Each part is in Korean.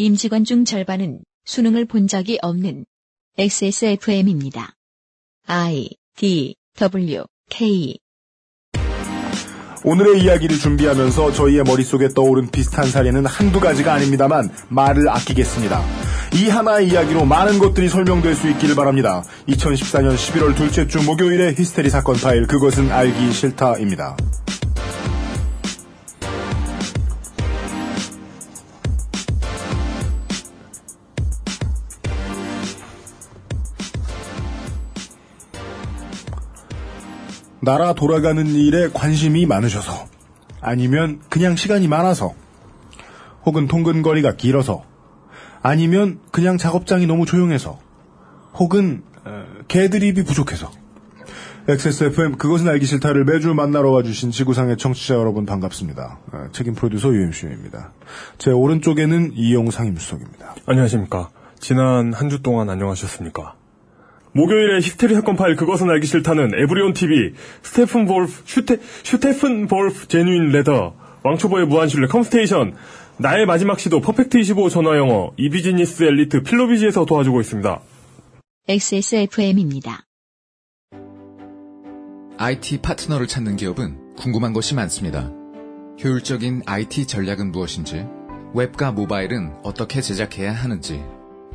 임직원 중 절반은 수능을 본 적이 없는 XSFM입니다. I D W K 오늘의 이야기를 준비하면서 저희의 머릿속에 떠오른 비슷한 사례는 한두 가지가 아닙니다만 말을 아끼겠습니다. 이 하나의 이야기로 많은 것들이 설명될 수 있기를 바랍니다. 2014년 11월 둘째 주 목요일의 히스테리 사건 파일 그것은 알기 싫다입니다. 나라 돌아가는 일에 관심이 많으셔서 아니면 그냥 시간이 많아서 혹은 통근거리가 길어서 아니면 그냥 작업장이 너무 조용해서 혹은 어, 개드립이 부족해서 XSFM 그것은 알기 싫다를 매주 만나러 와주신 지구상의 청취자 여러분 반갑습니다. 어, 책임 프로듀서 UMC입니다. 제 오른쪽에는 이용상 임수석입니다. 안녕하십니까. 지난 한 주 동안 안녕하셨습니까? 목요일에 히스테리 사건 파일 그것은 알기 싫다는 에브리온 TV 스테픈 볼프 슈테 슈테픈 볼프 제뉴인 레더 왕초보의 무한실내 컴스테이션 나의 마지막 시도 퍼펙트 25 전화 영어 이비지니스 엘리트 필로비지에서 도와주고 있습니다. XSFM입니다. IT 파트너를 찾는 기업은 궁금한 것이 많습니다. 효율적인 IT 전략은 무엇인지, 웹과 모바일은 어떻게 제작해야 하는지,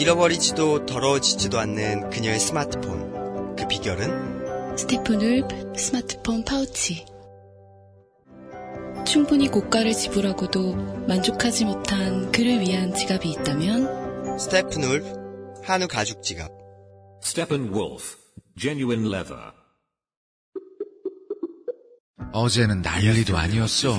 잃어버리지도 더러워지지도 않는 그녀의 스마트폰. 그 비결은 Steppenwolf 스마트폰 파우치. 충분히 고가를 지불하고도 만족하지 못한 그를 위한 지갑이 있다면 Steppenwolf 한우 가죽 지갑. Steppenwolf, genuine leather. 어제는 난리도 아니었어.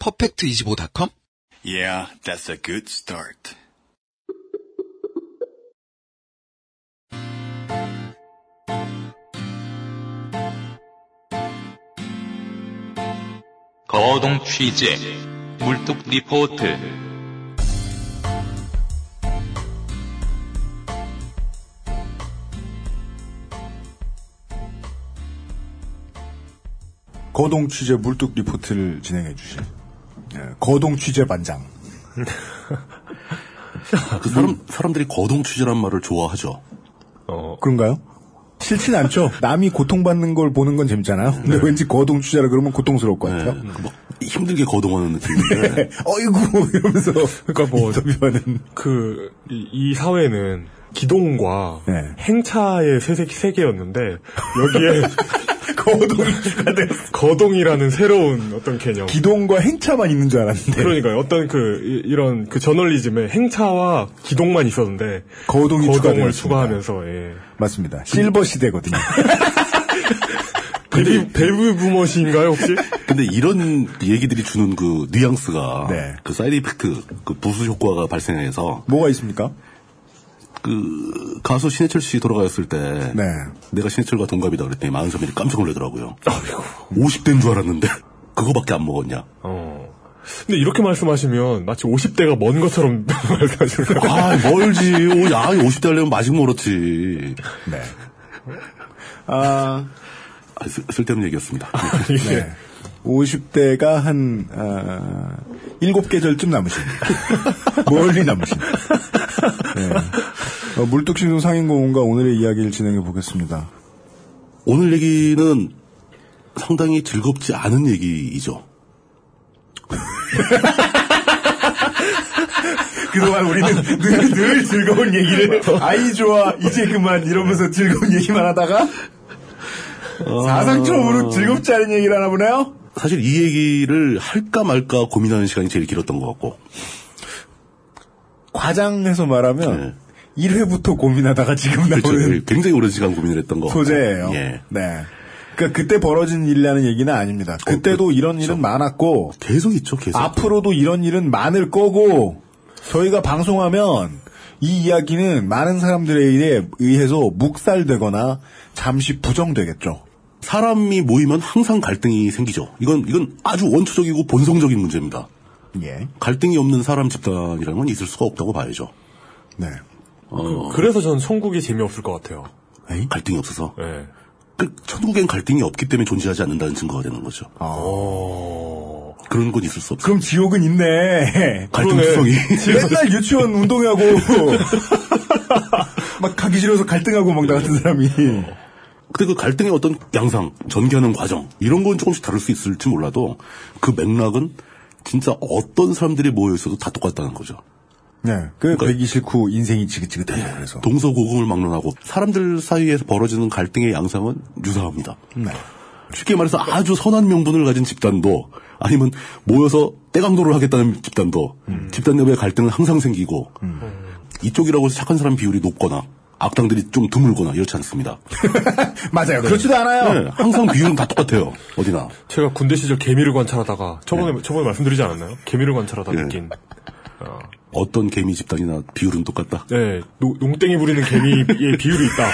퍼펙트25.com? Yeah, that's a good start. 거동 취재 물뚝 리포트 거동 취재 물뚝 리포트를 진행해 주실 예, 거동 취재 반장. 그 사람, 사람들이 거동 취재란 말을 좋아하죠. 어, 그런가요? 싫진 않죠. 남이 고통받는 걸 보는 건 재밌잖아요. 근데 왠지 거동 취재라 그러면 고통스러울 것 같아요. 네, 그막 힘들게 거동하는 느낌인데. 어이구 이러면서 그러니까 뭐 인터뷰하는 그, 이, 이 사회는 기동과 네. 행차의 세, 세 개였는데, 여기에 거동이 거동이라는 새로운 어떤 개념. 기동과 행차만 있는 줄 알았는데 그러니까요. 어떤 그, 이- 이런 그 저널리즘에 행차와 기동만 있었는데, 거동이 거동을. 추가하면서, 예. 맞습니다. 실버 시대거든요. 베이비, 베이비 부머신가요, 혹시? 근데 이런 얘기들이 주는 그 뉘앙스가 네. 그 side effect, 그 부수 효과가 발생해서 뭐가 있습니까? 그 가수 신해철 씨 돌아가셨을 때 네. 내가 신해철과 동갑이다 그랬더니 많은 사람들이 깜짝 놀라더라고요. 50대인 줄 알았는데 그거밖에 안 먹었냐? 어. 근데 이렇게 말씀하시면 마치 50대가 먼 것처럼 말씀하시는 거예요. 아 멀지. 오, 야 50대 하려면 마직 멀었지. 네. 아, 아, 쓸, 쓸데없는 얘기였습니다. 네. 50대가 한, 아, 7계절쯤 남으신. 멀리 남으신. 네. 어, 물뚝심송 상인공원과 오늘의 이야기를 진행해 보겠습니다. 오늘 얘기는 상당히 즐겁지 않은 얘기이죠. 그동안 우리는 늘, 늘 즐거운 얘기를 아이 좋아 이제 그만 이러면서 즐거운 얘기만 하다가 사상 처음으로 즐겁지 않은 얘기를 하나 보네요. 사실 이 얘기를 할까 말까 고민하는 시간이 제일 길었던 것 같고. 과장해서 말하면 1회부터 고민하다가 지금 나오는 그렇죠. 굉장히 오랜 시간 고민을 했던 거. 소재예요. 예. 네. 그러니까 그때 벌어진 일이라는 얘기는 아닙니다. 그때도 이런 일은 많고 계속 있죠. 계속. 앞으로도 이런 일은 많을 거고 저희가 방송하면 이 이야기는 많은 사람들에 의해서 묵살되거나 잠시 부정되겠죠. 사람이 모이면 항상 갈등이 생기죠. 이건 이건 아주 원초적이고 본성적인 문제입니다. 예. 갈등이 없는 사람 집단이라는 건 있을 수가 없다고 봐야죠. 네. 어, 그 래서 전 천국이 재미없을 것 같아요. 에이? 갈등이 없어서. 네. 그 천국엔 갈등이 없기 때문에 존재하지 않는다는 증거가 되는 거죠. 어... 그런 건 있을 수 없어. 그럼 지옥은 있네. 갈등성이. 맨날 유치원 운동하고 막 가기 싫어서 갈등하고 막나 같은 사람이. 근데 그 갈등의 어떤 양상, 전개하는 과정 이런 건 조금씩 다를 수 있을지 몰라도 그 맥락은 진짜 어떤 사람들이 모여 있어도 다 똑같다는 거죠. 네. 그 배기 싫고 인생이 지긋지긋해요. 그래서. 동서고금을 막론하고 사람들 사이에서 벌어지는 갈등의 양상은 유사합니다. 네. 쉽게 말해서 아주 선한 명분을 가진 집단도 아니면 모여서 떼강도를 하겠다는 집단도 집단 내부의 갈등은 항상 생기고 이쪽이라고 해서 착한 사람 비율이 높거나 악당들이 좀 드물거나 이렇지 않습니다. 맞아요. 그렇지도 않아요. 네, 항상 비율은 다 똑같아요. 어디나. 제가 군대 시절 개미를 관찰하다가 저번에 저번에 말씀드리지 않았나요? 개미를 관찰하다 네. 느낀. 어떤 개미 집단이나 비율은 똑같다. 네, 노- 농땡이 부리는 개미의 비율이 있다.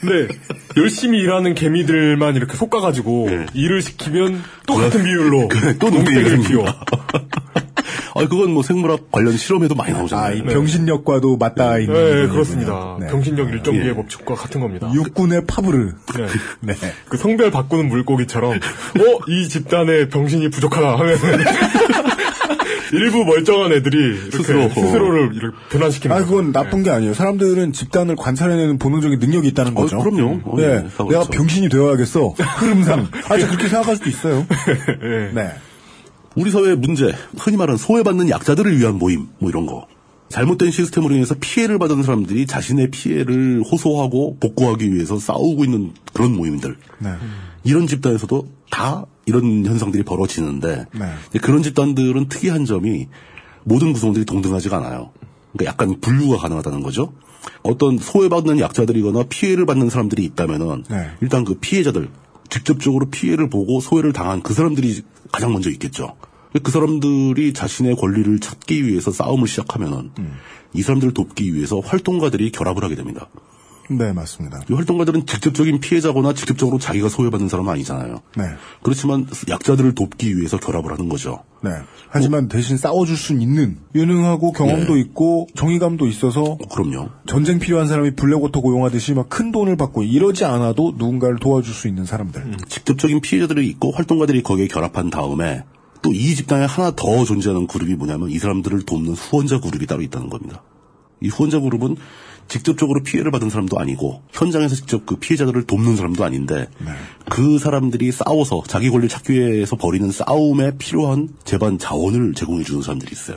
근데 열심히 일하는 개미들만 이렇게 섞어가지고 일을 시키면 또 같은 비율로 그래, 또 농땡이를 키워. 아, 그건 뭐 생물학 관련 실험에도 많이 아, 나오잖아요. 이 병신력과도 맞닿아 있는. 네, 부분이군요. 그렇습니다. 네. 병신력 일정기의 예. 법칙과 같은 겁니다. 육군의 파브르. 네. 네. 그 성별 바꾸는 물고기처럼 어 이 집단의 병신이 부족하다 하면 일부 멀쩡한 애들이 스스로. 스스로, 를 이렇게 변환시키는 아. 그건 나쁜 게 아니에요. 사람들은 집단을 관찰해내는 본능적인 능력이 있다는 어, 거죠. 그럼요. 어, 네. 예, 내가 그렇죠. 병신이 되어야겠어. 흐름상. 아, 저 그렇게 생각할 수도 있어요. 예. 네. 우리 사회의 문제, 흔히 말하는 소외받는 약자들을 위한 모임, 뭐 이런 거. 잘못된 시스템으로 인해서 피해를 받은 사람들이 자신의 피해를 호소하고 복구하기 위해서 싸우고 있는 그런 모임들. 네. 이런 집단에서도 다 이런 현상들이 벌어지는데 네. 그런 집단들은 특이한 점이 모든 구성원들이 동등하지가 않아요. 그러니까 약간 분류가 가능하다는 거죠. 어떤 소외받는 약자들이거나 피해를 받는 사람들이 있다면은 네. 일단 그 피해자들 직접적으로 피해를 보고 소외를 당한 그 사람들이 가장 먼저 있겠죠. 그 사람들이 자신의 권리를 찾기 위해서 싸움을 시작하면은 이 사람들을 돕기 위해서 활동가들이 결합을 하게 됩니다. 네, 맞습니다. 이 활동가들은 직접적인 피해자거나 직접적으로 자기가 소외받는 사람은 아니잖아요. 네. 그렇지만 약자들을 돕기 위해서 결합을 하는 거죠. 네. 하지만 대신 싸워줄 수 있는 유능하고 경험도 네. 있고 정의감도 있어서 그럼요. 전쟁 필요한 사람이 블랙워터 고용하듯이 막 큰 돈을 받고 이러지 않아도 누군가를 도와줄 수 있는 사람들. 음. 직접적인 피해자들이 있고 활동가들이 거기에 결합한 다음에 또 이 집단에 하나 더 존재하는 그룹이 뭐냐면 이 사람들을 돕는 후원자 그룹이 따로 있다는 겁니다. 이 후원자 그룹은 직접적으로 피해를 받은 사람도 아니고 현장에서 직접 그 피해자들을 돕는 사람도 아닌데 그 사람들이 싸워서 자기 권리를 찾기 위해서 벌이는 싸움에 필요한 재반 자원을 제공해 주는 사람들이 있어요.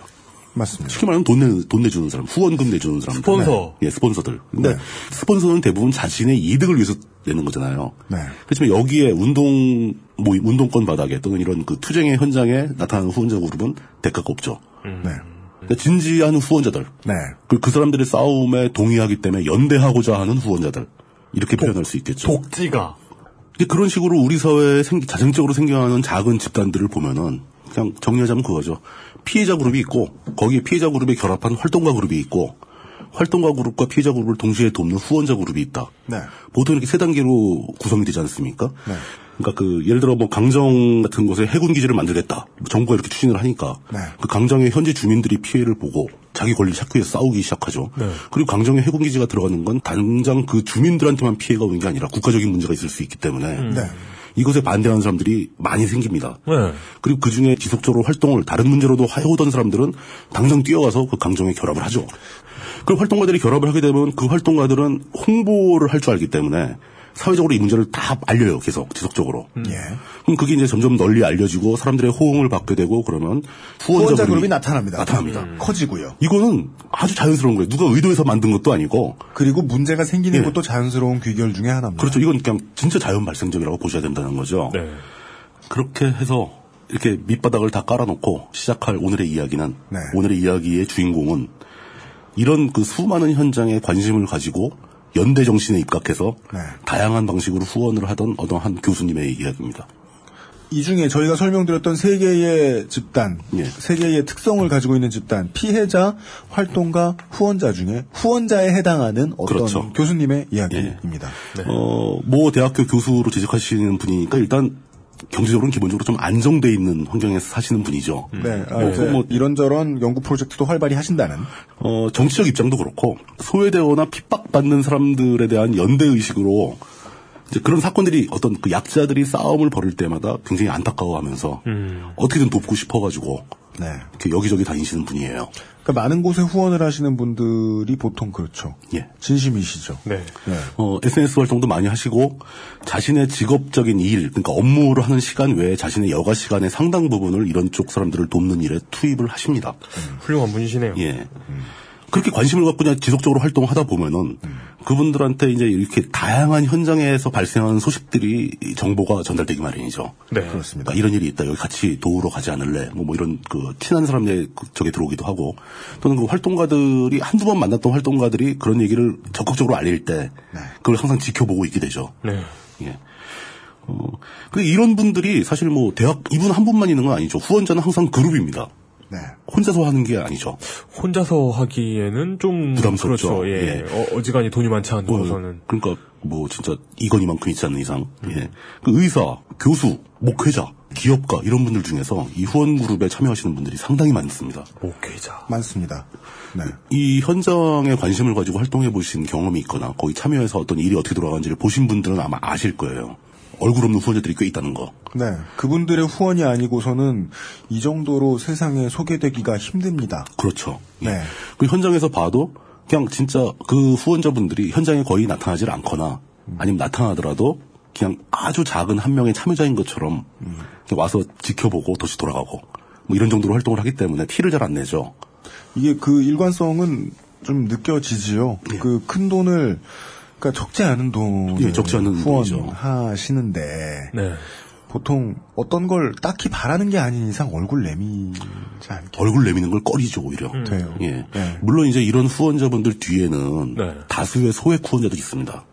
맞습니다. 쉽게 말하면 돈, 내, 돈 내주는 사람, 후원금 내주는 사람. 스폰서. 예, 스폰서들. 근데 스폰서는 대부분 자신의 이득을 위해서 내는 거잖아요. 네. 그렇지만 여기에 운동, 뭐, 운동권 바닥에 또는 이런 그 투쟁의 현장에 나타나는 후원자 그룹은 대가가 없죠. 네. 그러니까 진지한 후원자들. 네. 그, 그 사람들의 싸움에 동의하기 때문에 연대하고자 하는 후원자들. 이렇게 표현할 수 있겠죠. 독지가 그런 식으로 우리 사회에 생, 자생적으로 생겨나는 작은 집단들을 보면은 그냥 정리하자면 그거죠. 피해자 그룹이 있고 거기에 피해자 그룹에 결합한 활동가 그룹이 있고 활동가 그룹과 피해자 그룹을 동시에 돕는 후원자 그룹이 있다. 네. 보통 이렇게 세 단계로 구성이 되지 않습니까? 네. 그러니까 그 예를 들어 뭐 강정 같은 곳에 해군 기지를 만들겠다. 정부가 이렇게 추진을 하니까 네. 그 강정의 현지 주민들이 피해를 보고 자기 권리를 찾기 위해서 싸우기 시작하죠. 네. 그리고 강정의 해군 기지가 들어가는 건 당장 그 주민들한테만 피해가 오는 게 아니라 국가적인 문제가 있을 수 있기 때문에 네. 이것에 반대하는 사람들이 많이 생깁니다. 네. 그리고 그 중에 지속적으로 활동을 다른 문제로도 해오던 사람들은 당장 뛰어가서 그 강정에 결합을 하죠. 그 활동가들이 결합을 하게 되면 그 활동가들은 홍보를 할 줄 알기 때문에 사회적으로 이 문제를 다 알려요. 계속 지속적으로. 예. 그럼 그게 이제 점점 널리 알려지고 사람들의 호응을 받게 되고 그러면 후원자, 후원자 그룹이 나타납니다. 나타납니다. 커지고요. 이거는 아주 자연스러운 거예요. 누가 의도해서 만든 것도 아니고. 그리고 문제가 생기는 예. 것도 자연스러운 귀결 중에 하나입니다. 그렇죠. 이건 그냥 진짜 자연 발생적이라고 보셔야 된다는 거죠. 네. 그렇게 해서 이렇게 밑바닥을 다 깔아놓고 시작할 오늘의 이야기는 네. 오늘의 이야기의 주인공은 이런 그 수많은 현장에 관심을 가지고 연대 정신에 입각해서 네. 다양한 방식으로 후원을 하던 어떤 한 교수님의 이야기입니다. 이 중에 저희가 설명드렸던 세 개의 집단, 예. 세 개의 특성을 가지고 있는 집단, 피해자, 활동가, 후원자 중에 후원자에 해당하는 어떤 그렇죠. 교수님의 이야기입니다. 어, 모 대학교 교수로 재직하시는 분이니까 일단 경제적으로는 기본적으로 좀 안정돼 있는 환경에서 사시는 분이죠. 네, 아, 뭐, 뭐, 이런저런 연구 프로젝트도 활발히 하신다는. 어, 정치적 입장도 그렇고 소외되거나 핍박받는 사람들에 대한 연대 의식으로 이제 그런 사건들이 어떤 그 약자들이 싸움을 벌일 때마다 굉장히 안타까워하면서 어떻게든 돕고 싶어가지고 네. 이렇게 여기저기 다니시는 분이에요. 그러니까 많은 곳에 후원을 하시는 분들이 보통 그렇죠. 예. 진심이시죠. 네. 네. 어, SNS 활동도 많이 하시고 자신의 직업적인 일, 그러니까 업무를 하는 시간 외에 자신의 여가 시간의 상당 부분을 이런 쪽 사람들을 돕는 일에 투입을 하십니다. 훌륭한 분이시네요. 예. 그렇게 관심을 갖고 그냥 지속적으로 활동하다 보면은 그분들한테 이제 이렇게 다양한 현장에서 발생하는 소식들이 정보가 전달되기 마련이죠. 네. 그렇습니다. 이런 일이 있다. 여기 같이 도우러 가지 않을래? 뭐, 뭐 이런 그 친한 사람들 쪽에 들어오기도 하고 또는 그 활동가들이 한두 번 만났던 활동가들이 그런 얘기를 적극적으로 알릴 때 그걸 항상 지켜보고 있게 되죠. 네. 예. 어, 그 이런 분들이 사실 뭐 대학 이분 한 분만 있는 건 아니죠. 후원자는 항상 그룹입니다. 네. 혼자서 하는 게 아니죠. 혼자서 하기에는 좀 부담스럽죠. 그렇죠. 예. 예. 어, 어지간히 돈이 많지 않은 뭐, 곳에서는 그러니까 뭐 진짜 이건이만큼 있지 않는 이상 예. 그 의사, 교수, 목회자, 기업가 이런 분들 중에서 이 후원 그룹에 참여하시는 분들이 상당히 많습니다. 목회자. 많습니다. 네. 이 현장에 관심을 가지고 활동해 보신 경험이 있거나 거기 참여해서 어떤 일이 어떻게 돌아가는지를 보신 분들은 아마 아실 거예요. 얼굴 없는 후원자들이 꽤 있다는 거. 네. 그분들의 후원이 아니고서는 이 정도로 세상에 소개되기가 힘듭니다. 그렇죠. 예. 네. 그 현장에서 봐도 그냥 진짜 그 후원자분들이 현장에 거의 나타나질 않거나 아니면 나타나더라도 그냥 아주 작은 한 명의 참여자인 것처럼 와서 지켜보고 다시 돌아가고 뭐 이런 정도로 활동을 하기 때문에 티를 잘 안 내죠. 이게 그 일관성은 좀 느껴지지요. 예. 그큰 돈을 그러니까 적지 않은 돈을 예, 적지 않은 돈이죠. 후원하시는데 네. 보통 어떤 걸 딱히 바라는 게 아닌 이상 얼굴 내미지 않게 얼굴 내미는 걸 꺼리죠 오히려. 돼요. 예. 네. 물론 이제 이런 후원자분들 뒤에는 네. 다수의 소액 후원자들이 있습니다.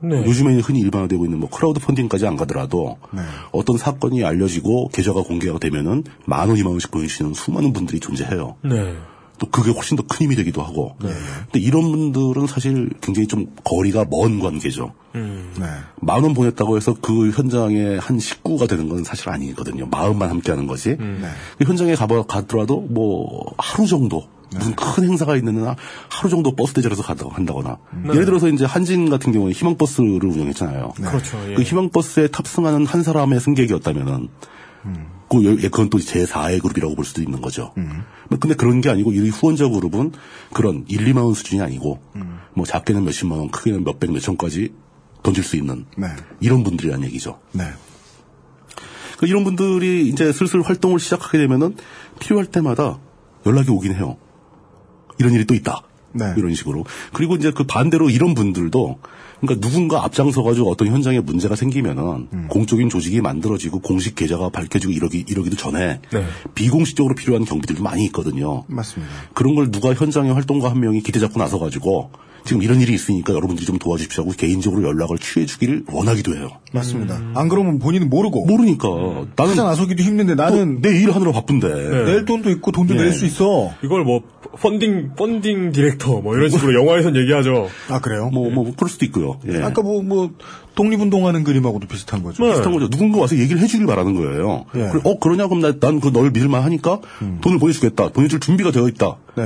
네. 요즘에 흔히 일반화되고 있는 뭐 크라우드 펀딩까지 안 가더라도 네. 어떤 사건이 알려지고 계좌가 공개가 되면은 만 원, 이만 원씩 보내주시는 수많은 분들이 존재해요. 네. 또 그게 훨씬 더 큰 힘이 되기도 하고. 네. 근데 이런 분들은 사실 굉장히 좀 거리가 먼 관계죠. 음. 네. 만원 보냈다고 해서 그 현장의 한 식구가 되는 건 사실 아니거든요. 마음만 함께 하는 거지. 음. 네. 그 현장에 가봐, 가더라도 뭐 하루 정도 무슨 큰 행사가 있는 날 하루 정도 버스 대절해서 가다, 한다거나 예를 들어서 이제 한진 같은 경우는 희망버스를 운영했잖아요. 그렇죠. 예. 그 희망버스에 탑승하는 한 사람의 승객이었다면은 그 여- 예, 그건 또 제4의 그룹이라고 볼 수도 있는 거죠. 뭐 근데 그런 게 아니고 이 후원자 그룹은 그런 1, 2만 원 수준이 아니고 뭐 작게는 몇십만 원, 크게는 몇백, 몇천까지 던질 수 있는 네. 이런 분들이란 얘기죠. 네. 그 이런 분들이 이제 슬슬 활동을 시작하게 되면은 필요할 때마다 연락이 오긴 해요. 이런 일이 또 있다. 네. 이런 식으로. 그리고 이제 그 반대로 이런 분들도 그러니까 누군가 앞장서가지고 어떤 현장에 문제가 생기면은 음. 공적인 조직이 만들어지고 공식 계좌가 밝혀지고 이러기 이러기도 전에 네. 비공식적으로 필요한 경비들도 많이 있거든요. 맞습니다. 그런 걸 누가 현장의 활동가 한 명이 기대 잡고 나서 가지고 지금 이런 일이 있으니까 여러분들이 좀 도와주십시오 하고 개인적으로 연락을 취해주기를 원하기도 해요. 맞습니다. 안 그러면 본인은 모르고 모르니까 나는 투자 나서기도 힘든데 나는 내 일 하느라 바쁜데 네. 낼 돈도 있고 돈도 예. 낼수 있어. 이걸 뭐 펀딩 펀딩 디렉터 뭐 이런 식으로 영화에선 얘기하죠. 아 그래요? 뭐, 뭐, 그럴 수도 있고요. 예. 아까 뭐, 뭐, 독립운동하는 그림하고도 비슷한 거죠. 네. 비슷한 거죠. 누군가 와서 얘기를 해주길 바라는 거예요. 예. 그래, 어, 그러냐? 그럼 나, 난그 널 믿을만 하니까 돈을 보내주겠다. 보내줄 준비가 되어 있다. 네.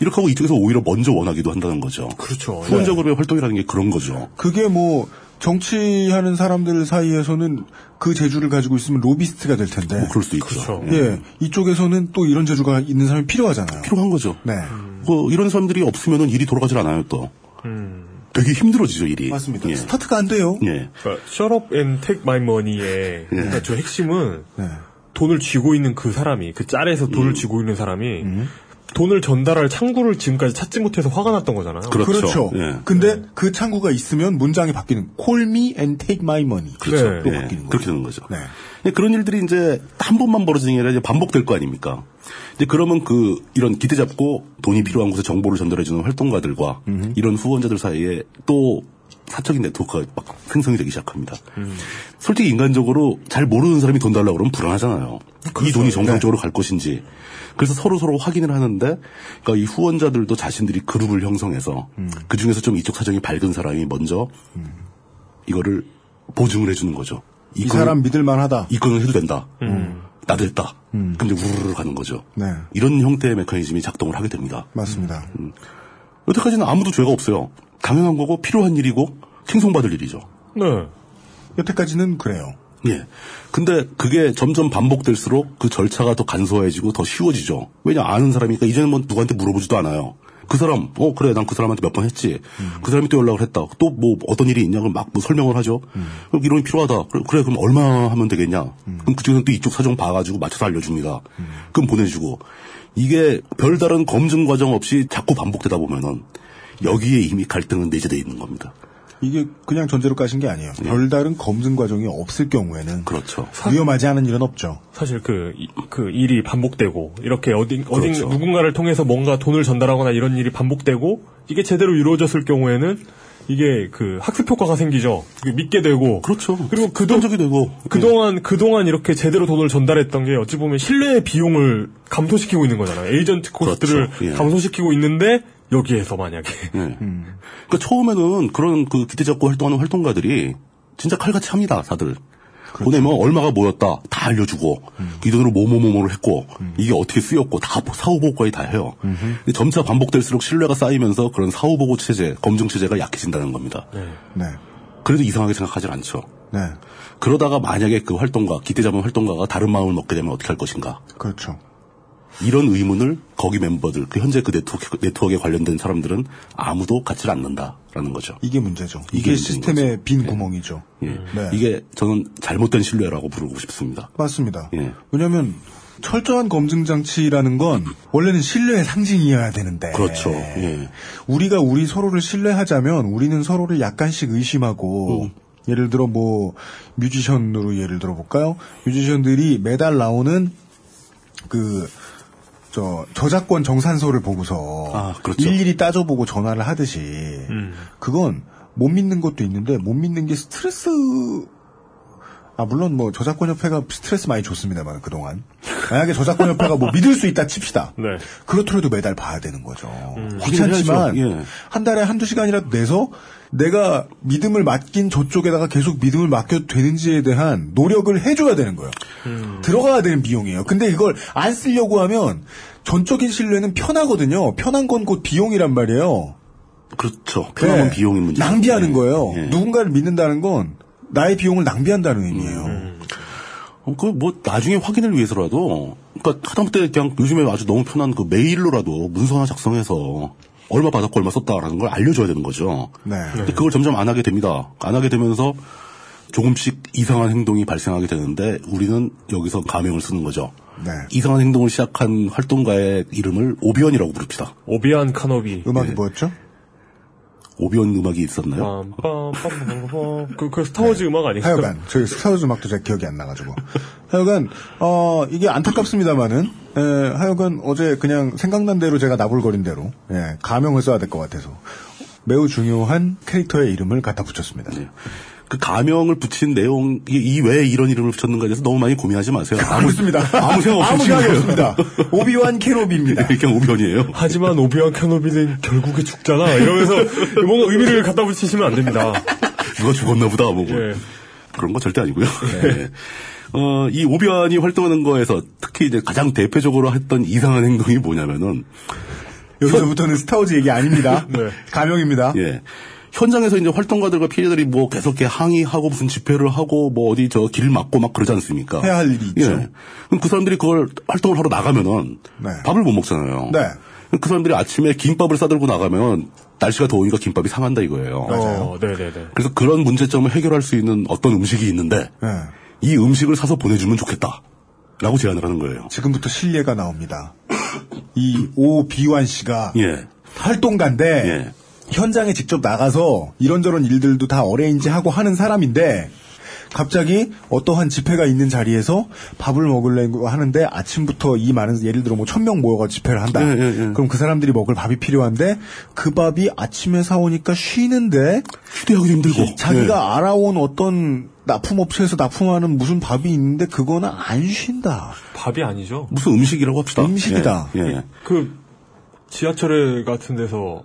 이렇게 하고 이쪽에서 오히려 먼저 원하기도 한다는 거죠. 그렇죠. 후원자 그룹의 활동이라는 게 그런 거죠. 그게 뭐, 정치하는 사람들 사이에서는 그 재주를 가지고 있으면 로비스트가 될 텐데. 뭐 그럴 수도 있죠. 그렇죠. 예. 예. 이쪽에서는 또 이런 재주가 있는 사람이 필요하잖아요. 필요한 거죠. 네. 그 이런 사람들이 없으면 일이 돌아가질 않아요, 또. 되게 힘들어지죠, 일이. 맞습니다. 예. 스타트가 안 돼요. 예. 그러니까 shut up and take my money의 그러니까 저 핵심은 돈을 쥐고 있는 그 사람이 그 짤에서 돈을 쥐고 있는 사람이 돈을 전달할 창구를 지금까지 찾지 못해서 화가 났던 거잖아요. 그렇죠. 예. 근데 그 창구가 있으면 문장이 바뀌는 Call me and take my money. 그렇죠. 로 예, 바뀌는 거죠. 그렇게 되는 거죠. 네. 예, 그런 일들이 이제 한 번만 벌어지는 게 아니라 이제 반복될 거 아닙니까? 이제 그러면 그 이런 기대 잡고 돈이 필요한 곳에 정보를 전달해 주는 활동가들과 이런 후원자들 사이에 또 사적인 네트워크가 막 생성이 되기 시작합니다. 솔직히 인간적으로 잘 모르는 사람이 돈 달라고 그러면 불안하잖아요. 이 돈이 정상적으로 갈 것인지. 그래서 서로 서로 확인을 하는데, 그러니까 이 후원자들도 자신들이 그룹을 형성해서 그 중에서 좀 이쪽 사정이 밝은 사람이 먼저 이거를 보증을 해주는 거죠. 이 사람 믿을만하다. 이 건을 해도 된다. 나도 했다. 그럼 이제 우르르 가는 거죠. 네. 이런 형태의 메커니즘이 작동을 하게 됩니다. 맞습니다. 여태까지는 아무도 죄가 없어요. 당연한 거고 필요한 일이고 칭송받을 일이죠. 네. 여태까지는 그래요. 예. 근데 그게 점점 반복될수록 그 절차가 더 간소해지고 더 쉬워지죠. 왜냐 아는 사람이니까 이제는 뭐 누구한테 물어보지도 않아요. 그 사람, 어 그래 난 그 사람한테 몇 번 했지. 그 사람이 또 연락을 했다. 또 뭐 어떤 일이 있냐 그럼 막 뭐 설명을 하죠. 그럼 이론이 필요하다. 그래, 그래, 그럼 얼마 하면 되겠냐. 그럼 그쪽에서 또 이쪽 사정 봐가지고 맞춰서 알려줍니다. 그럼 보내주고 이게 별다른 검증 과정 없이 자꾸 반복되다 보면은 여기에 이미 갈등은 내재되어 있는 겁니다. 이게 그냥 전제로 까신 게 아니에요. 별다른 검증 과정이 없을 경우에는 그렇죠. 위험하지 않은 일은 없죠. 사실 그, 이- 그 일이 반복되고, 이렇게 어딘, 어딘, 그렇죠. 누군가를 통해서 뭔가 돈을 전달하거나 이런 일이 반복되고, 이게 제대로 이루어졌을 경우에는, 이게 그 학습 효과가 생기죠. 믿게 되고. 그렇죠. 그리고 그동, 적이 되고. 그동안, 그동안 이렇게 제대로 돈을 전달했던 게 어찌 보면 신뢰의 비용을 감소시키고 있는 거잖아요. agent cost를 그렇죠. 예. 감소시키고 있는데, 여기에서 만약에. 예. 그러니까 처음에는 그런 그 기대 잡고 활동하는 활동가들이 진짜 칼같이 합니다, 다들. 보내면 얼마가 모였다 다 알려주고 이 돈으로 뭐뭐뭐뭐를 했고 이게 어떻게 쓰였고 다 사후 보고까지 다 해요. 근데 점차 반복될수록 신뢰가 쌓이면서 그런 사후 보고 체제, 검증 체제가 약해진다는 겁니다. 네. 그래도 이상하게 생각하지 않죠. 네. 그러다가 만약에 그 활동가, 기대 잡은 활동가가 다른 마음을 먹게 되면 어떻게 할 것인가? 그렇죠. 이런 의문을 거기 멤버들, 그 현재 그 네트워크, 네트워크에 관련된 사람들은 아무도 갖지 않는다라는 거죠. 이게 문제죠. 이게 이게 시스템의 빈 구멍이죠. 예. 네. 이게 저는 잘못된 신뢰라고 부르고 싶습니다. 맞습니다. 예. 왜냐하면 철저한 검증 장치라는 건 원래는 신뢰의 상징이어야 되는데. 그렇죠. 예. 우리가 우리 서로를 신뢰하자면 우리는 서로를 약간씩 의심하고 음. 예를 들어 뭐 뮤지션으로 예를 들어 볼까요? 뮤지션들이 매달 나오는 그 저 저작권 정산서를 보고서 아, 그렇죠. 일일이 따져보고 전화를 하듯이 그건 못 믿는 것도 있는데 못 믿는 게 스트레스 아 물론 뭐 저작권 협회가 스트레스 많이 줬습니다만 그동안 만약에 저작권 협회가 뭐 믿을 수 있다 칩시다 네. 그렇더라도 매달 봐야 되는 거죠 음. 귀찮지만. 예. 한 달에 한두 시간이라도 내서 내가 믿음을 맡긴 저쪽에다가 계속 믿음을 맡겨도 되는지에 대한 노력을 해줘야 되는 거예요 들어가야 되는 비용이에요 근데 이걸 안 쓰려고 하면 전적인 신뢰는 편하거든요 편한 건 곧 비용이란 말이에요 그렇죠. 편함은 네. 비용인 문제. 낭비하는 거예요. 예. 누군가를 믿는다는 건 나의 비용을 낭비한다는 의미예요. 어, 그뭐 나중에 확인을 위해서라도 그러니까 하다못해 그냥 요즘에 아주 너무 편한 그 메일로라도 문서 하나 작성해서 얼마 받았고 얼마 썼다라는 걸 알려줘야 되는 거죠. 네. 근데 그걸 점점 안 하게 됩니다. 안 하게 되면서 조금씩 이상한 행동이 발생하게 되는데 우리는 여기서 가명을 쓰는 거죠. 네. 이상한 행동을 시작한 활동가의 이름을 오비완이라고 부릅시다. 오비완 케노비. 음악이 예. 뭐였죠? 오비완 음악이 있었나요? 빰빰빰빰빰. 그, 그 스타워즈 음악 아니에요? 하여간 저희 스타워즈 음악도 제 기억이 안 나가지고 하여간 어 이게 안타깝습니다만은 에, 하여간 어제 그냥 생각난 대로 제가 나불거린 대로 예, 가명을 써야 될 것 같아서 매우 중요한 캐릭터의 이름을 갖다 붙였습니다. 그 가명을 붙인 내용 이왜 이런 이름을 붙였는가에 대해서 너무 많이 고민하지 마세요. 아무 그렇습니다. 아무 생각 없이 아무 없습니다. 오비완 케노비입니다. 그냥 오비언이에요. 하지만 오비안 카노비는 결국에 죽잖아. 이러면서 뭔가 의미를 갖다 붙이시면 안 됩니다. 누가 죽었나 보다 뭐 예. 그런 거 절대 아니고요. 네. 어, 이 오비안이 활동하는 거에서 특히 이제 가장 대표적으로 했던 이상한 행동이 뭐냐면은 여기서부터는 스타워즈 얘기 아닙니다. 네. 가명입니다. 예. 현장에서 이제 활동가들과 피해자들이 뭐 계속 이렇게 항의하고 무슨 집회를 하고 뭐 어디 저 길 막고 막 그러지 않습니까? 해야 할 일이 있죠. 예. 그럼 그 사람들이 그걸 활동을 하러 나가면은 네. 밥을 못 먹잖아요. 네. 그 사람들이 아침에 김밥을 싸들고 나가면 날씨가 더우니까 김밥이 상한다 이거예요. 어, 네네네. 그래서 그런 문제점을 해결할 수 있는 어떤 음식이 있는데 네. 이 음식을 사서 보내주면 좋겠다. 라고 제안을 하는 거예요. 지금부터 실례가 나옵니다. 이 오비완 씨가 예. 활동가인데 예. 현장에 직접 나가서 이런저런 일들도 다 어레인지 하고 하는 사람인데 갑자기 어떠한 집회가 있는 자리에서 밥을 먹으려고 하는데 아침부터 이 많은 예를 들어 뭐 천 명 모여가 집회를 한다. 예, 예, 예. 그럼 그 사람들이 먹을 밥이 필요한데 그 밥이 아침에 사오니까 쉬는데 휴대하기도 힘들고. 자기가 예. 알아온 어떤 납품업체에서 납품하는 무슨 밥이 있는데 그거는 안 쉰다. 밥이 아니죠. 무슨 음식이라고 합시다. 음식이다. 예. 예. 그 지하철 같은 데서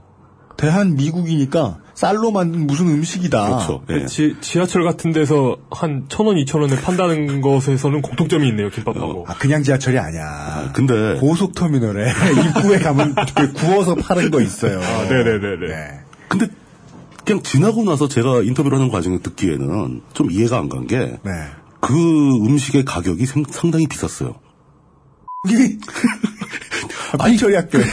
대한 미국이니까 쌀로 만든 무슨 음식이다. 그렇죠. 예. 그 지, 지하철 같은 데서 한 천 원, 이천 원에 판다는 것에서는 공통점이 있네요, 김밥하고. 아, 그냥 지하철이 아니야. 근데 고속터미널에 입구에 가면 그 구워서 파는 거 있어요. 아, 네네네네. 네. 근데 그냥 지나고 나서 제가 인터뷰를 하는 과정에 듣기에는 좀 이해가 안 간게그 네. 음식의 가격이 생- 상당히 비쌌어요. 이게 삐처리 학교.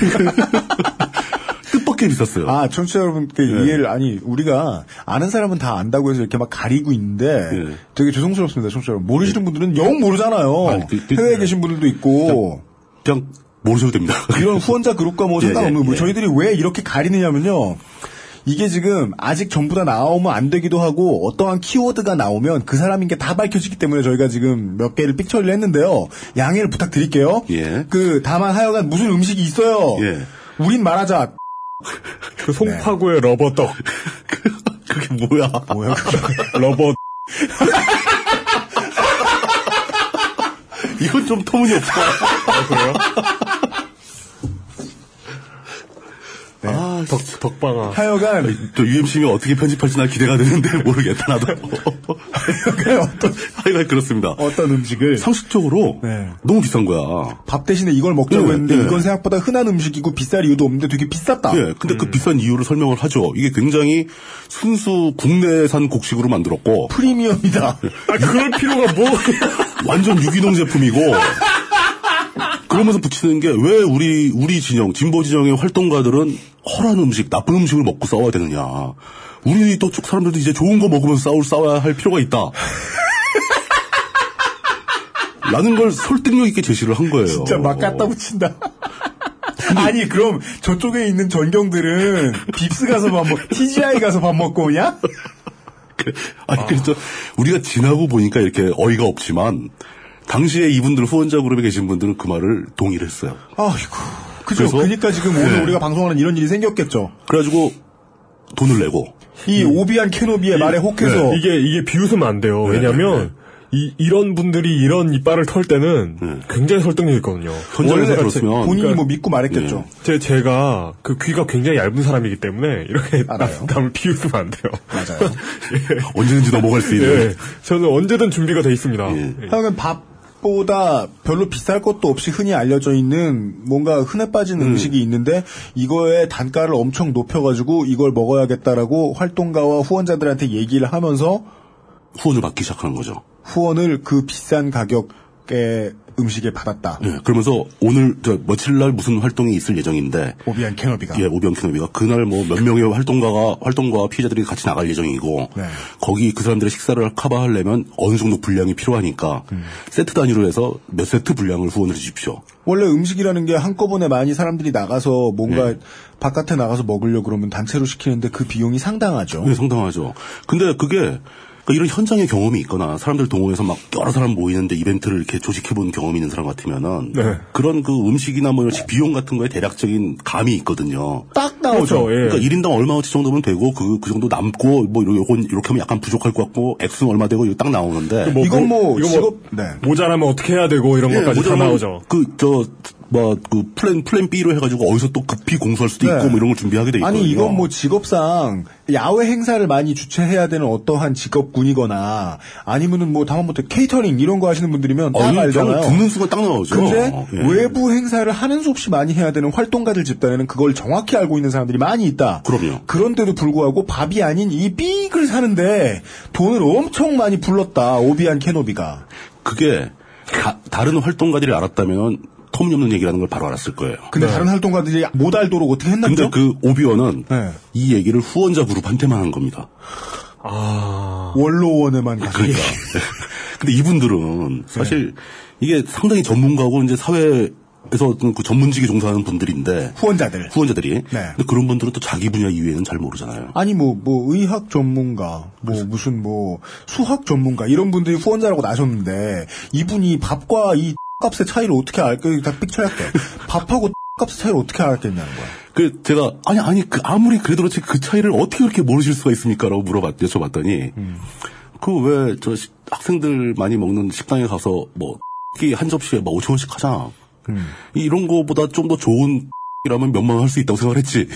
뜻밖의 비쌌어요. 아, 청취자 여러분께 예. 이해를 아니 우리가 아는 사람은 다 안다고 해서 이렇게 막 가리고 있는데 예. 되게 죄송스럽습니다, 청취자 여러분. 모르시는 분들은 영 모르잖아요. 아니, 그- 그- 해외에 계신 분들도 있고 그냥 모르셔도 됩니다. 이런 후원자 그룹과 뭐 예, 상관없는 예, 뭐 예. 저희들이 왜 이렇게 가리느냐면요. 이게 지금 아직 전부 다 나오면 안 되기도 하고 어떠한 키워드가 나오면 그 사람인 게 다 밝혀지기 때문에 저희가 지금 몇 개를 픽처리를 했는데요. 양해를 부탁드릴게요. 예. 그 다만 하여간 무슨 음식이 있어요. 예. 우린 말하자. 그 송파구의 러버떡. 그게 뭐야? 뭐야? 러버. 이건 좀 터무니없어. 아, 그래요? 아, 덕, 덕방아. 하여간 저 UMC가 어떻게 편집할지 난 기대가 되는데 모르겠다 나도. 어떤 하여간 그렇습니다. 어떤 음식을 상식적으로 네. 너무 비싼 거야. 밥 대신에 이걸 먹자고 예, 했는데 예. 이건 생각보다 흔한 음식이고 비쌀 이유도 없는데 되게 비쌌다. 예, 근데 그 비싼 이유를 설명을 하죠. 이게 굉장히 순수 국내산 곡식으로 만들었고 프리미엄이다. 아, 그럴 필요가 뭐. 완전 유기농 제품이고 그러면서 붙이는 게 왜 우리 우리 진영 진보 진영의 활동가들은 허란 음식 나쁜 음식을 먹고 싸워야 되느냐 우리 또 쭉 사람들도 이제 좋은 거 먹으면서 싸울 싸워야 할 필요가 있다 라는 걸 설득력 있게 제시를 한 거예요 진짜 막 갖다 붙인다. 아니 그럼 저쪽에 있는 전경들은 빕스 가서 밥 먹, TGI 가서 밥 먹고 오냐? 아니 그래서 우리가 지나고 보니까 이렇게 어이가 없지만 당시에 이분들 후원자 그룹에 계신 분들은 그 말을 동의를 했어요 아이고. 그죠. 그래서- 그러니까 지금 오늘 네. 우리가 방송하는 이런 일이 생겼겠죠. 그래가지고 돈을 내고 이 오비안 캐노비의 말에 혹해서 네, 이게, 이게 비웃으면 안 돼요. 네, 왜냐면, 이, 이런 분들이 이런 이빨을 털 때는 네. 굉장히 설득력이 있거든요. 현장에서 들었으면 본인이 그러니까- 뭐 믿고 말했겠죠. 제, 제가 그 귀가 굉장히 얇은 사람이기 때문에 이렇게 알아요. 남, 남을 비웃으면 안 돼요. 맞아요. 언제든지 넘어갈 수 있는 예. 저는 언제든 준비가 돼 있습니다. 예. 예. 하여간 밥 보다 별로 비쌀 것도 없이 흔히 알려져 있는 뭔가 흔해 빠진 음. 식이 있는데 이거의 단가를 엄청 높여가지고 이걸 먹어야겠다라고 활동가와 후원자들한테 얘기를 하면서 후원을 받기 시작하는 거죠. 후원을 그 비싼 가격의 음식에 받았다. 예, 그러면서 오늘 저 며칠 날 무슨 활동이 있을 예정인데 오비안 캐너비가. 예, 오병 키노비가 그날 뭐 몇 명의 활동가가 활동가와 피해자들이 같이 나갈 예정이고 네. 거기 그 사람들의 식사를 커버하려면 어느 정도 분량이 필요하니까 음. 세트 단위로 해서 몇 세트 분량을 후원을 해 주십시오. 원래 음식이라는 게 한꺼번에 많이 사람들이 나가서 뭔가 바깥에 나가서 먹으려고 그러면 단체로 시키는데 그 비용이 상당하죠. 네, 상당하죠. 근데 그게 그러니까 이런 현장의 경험이 있거나 사람들 동원해서 막 여러 사람 모이는데 이벤트를 이렇게 조직해본 경험이 있는 사람 같으면은 네. 그런 그 음식이나 뭐 이런 비용 같은 거에 대략적인 감이 있거든요. 딱 나오죠. 그렇죠. 예. 그러니까 1인당 얼마어치 정도면 되고 그, 그 정도 남고 뭐 이렇게, 이렇게 하면 약간 부족할 것 같고 액수는 얼마 되고 이거 딱 나오는데 뭐, 이건 뭐 이거 직업 네. 모자라면 어떻게 해야 되고 이런 것까지 다 나오죠. 그, 저, 뭐, 그, 플랜, 플랜 B로 해가지고 어디서 또 급히 공수할 수도 네. 있고 뭐 이런 걸 준비하게 돼 있거든요. 아니 이건 뭐 직업상 야외 행사를 많이 주최해야 되는 어떠한 직업군이거나 아니면은 뭐 다음부터 케이터링 이런 거 하시는 분들이면 딱 아니, 알잖아요. 저는 듣는 순간 딱 나오죠. 근데 예. 외부 행사를 하는 수 없이 많이 해야 되는 활동가들 집단에는 그걸 정확히 알고 있는 사람들이 많이 있다. 그럼요. 그런데도 불구하고 밥이 아닌 이 삐익을 사는데 돈을 엄청 많이 불렀다. 오비완 케노비가. 그게 다, 른 활동가들이 알았다면 터무니없는 얘기라는 걸 바로 알았을 거예요. 근데 다른 활동가들이 못 알도록 어떻게 했나죠? 근데 그 오비원은 네. 이 얘기를 후원자 그룹한테만 한 겁니다. 아. 원로원에만. 그러니까. 근데 이분들은 사실 이게 상당히 전문가고 이제 사회에서 어떤 그 전문직에 종사하는 분들인데 후원자들. 후원자들이. 네. 근데 그런 분들은 또 자기 분야 이외에는 잘 모르잖아요. 아니 뭐뭐 의학 전문가, 뭐 무슨 뭐 수학 전문가 이런 분들이 후원자라고 나셨는데 이분이 밥과 이 값의 차이를 어떻게 알까? 다 삑쳐할게. 밥하고 값의 차이를 어떻게 알았겠냐는 거야. 그 제가 아니 아니 그 아무리 그래도 그렇지 그 차이를 어떻게 그렇게 모르실 수가 있습니까라고 물어봤 여쭤봤더니 그왜 저 학생들 많이 먹는 식당에 가서 뭐 특히 한 접시에 뭐 5천 원씩 하잖아. 이- 이런 거보다 좀 더 좋은 이라면 몇만 원 할 수 있다고 생각을 했지.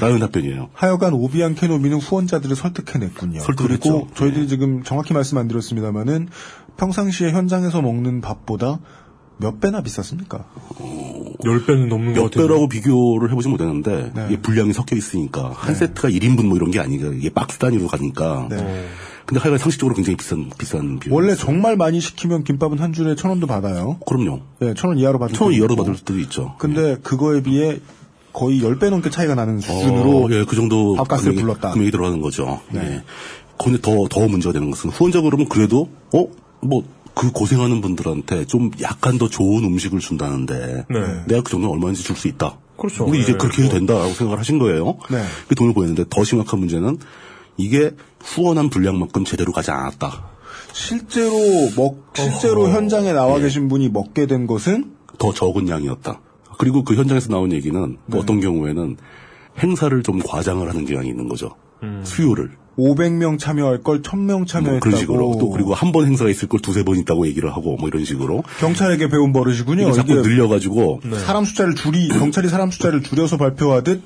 라는 답변이에요. 하여간 오비안 캐노비는 후원자들을 설득해냈군요. 설득을 그리고 했죠. 저희들이 지금 정확히 말씀 안 드렸습니다만은 평상시에 현장에서 먹는 밥보다 몇 배나 비쌌습니까? 10배는 넘는 것몇 같아요. 배라고 비교를 해보지 못했는데 네. 이게 분량이 섞여 있으니까 한 세트가 1인분 뭐 이런 게 아니고 이게 박스 단위로 가니까. 네. 근데 하여간 상식적으로 굉장히 비싼 비싼 비용. 원래 정말 많이 시키면 김밥은 한 줄에 천 원도 받아요. 그럼요. 네, 천 원 이하로 받을 천원 때도 이하로. 받을 수도 있죠. 근데 그거에 비해 거의 10배 넘게 차이가 나는 수준으로 어, 예, 그 정도 밥값을 금액이- 불렀다. 금액이 들어가는 거죠. 네. 예. 근데 더, 더 문제가 되는 것은 후원자 그러면 그래도, 어? 뭐, 그 고생하는 분들한테 좀 약간 더 좋은 음식을 준다는데, 네. 내가 그 정도는 얼마든지 줄 수 있다. 그렇죠. 우리 이제 네, 그렇게 해도 뭐. 된다라고 생각을 하신 거예요. 네. 그 돈을 보냈는데 더 심각한 문제는 이게 후원한 분량만큼 제대로 가지 않았다. 실제로 먹 실제로 현장에 나와 예. 계신 분이 먹게 된 것은 더 적은 양이었다. 그리고 그 현장에서 나온 얘기는 네. 또 어떤 경우에는 행사를 좀 과장을 하는 경향이 있는 거죠. 수요를. 500명 참여할 걸 1000명 뭐 참여했다고. 그런 식으로 또 그리고 한 번 행사가 있을 걸 두세 번 있다고 얘기를 하고 뭐 이런 식으로 경찰에게 배운 버릇이군요. 이게 자꾸 이게 늘려가지고 사람 숫자를 줄이 경찰이 사람 숫자를 줄여서 발표하듯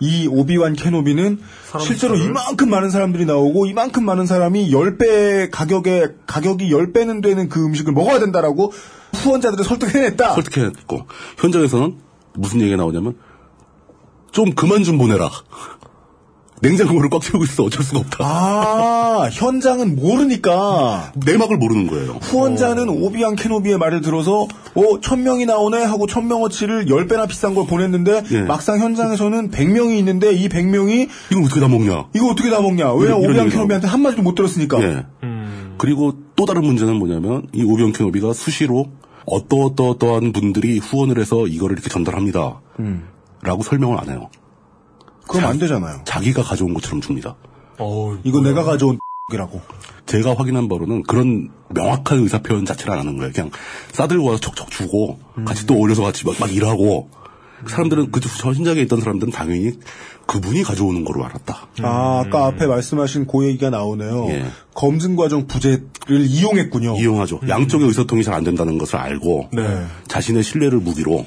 이 오비완 캐노비는 실제로 이만큼 많은 사람들이 나오고 이만큼 많은 사람이 10배 가격에 가격이 10배는 되는 그 음식을 먹어야 된다라고 후원자들을 설득해냈다. 설득해냈고 현장에서는 무슨 얘기가 나오냐면 좀 그만 좀 보내라. 냉장고를 꽉 채우고 있어 어쩔 수가 없다. 아 현장은 모르니까 내막을 모르는 거예요. 후원자는 오비안 캐노비의 말을 들어서 어, 천 명이 나오네 하고 천 명어치를 열 배나 비싼 걸 보냈는데 예. 막상 현장에서는 백 명이 있는데 이 백 명이 이거 어떻게 다 먹냐? 이거 어떻게 다 먹냐? 왜 얘기가 캐노비한테 한 마디도 못 들었으니까. 예. 그리고 또 다른 문제는 뭐냐면 이 오병 캐노비가 수시로 어떠어떠어떠한 분들이 후원을 해서 이거를 이렇게 전달합니다. 라고 설명을 안 해요. 그럼 안 되잖아요. 자기가 가져온 것처럼 줍니다. 어, 이거 내가 가져온 이라고. 제가 확인한 바로는 그런 명확한 의사 표현 자체를 안 하는 거예요. 그냥 싸들고 와서 척척 주고 같이 또 어울려서 같이 막, 막 일하고 사람들은 그 현장에 있던 사람들은 당연히 그분이 가져오는 거로 알았다. 아, 아까 앞에 말씀하신 그 얘기가 나오네요. 예. 검증 과정 부재를 이용했군요. 이용하죠. 양쪽의 의사통이 잘 안 된다는 것을 알고 네. 자신의 신뢰를 무기로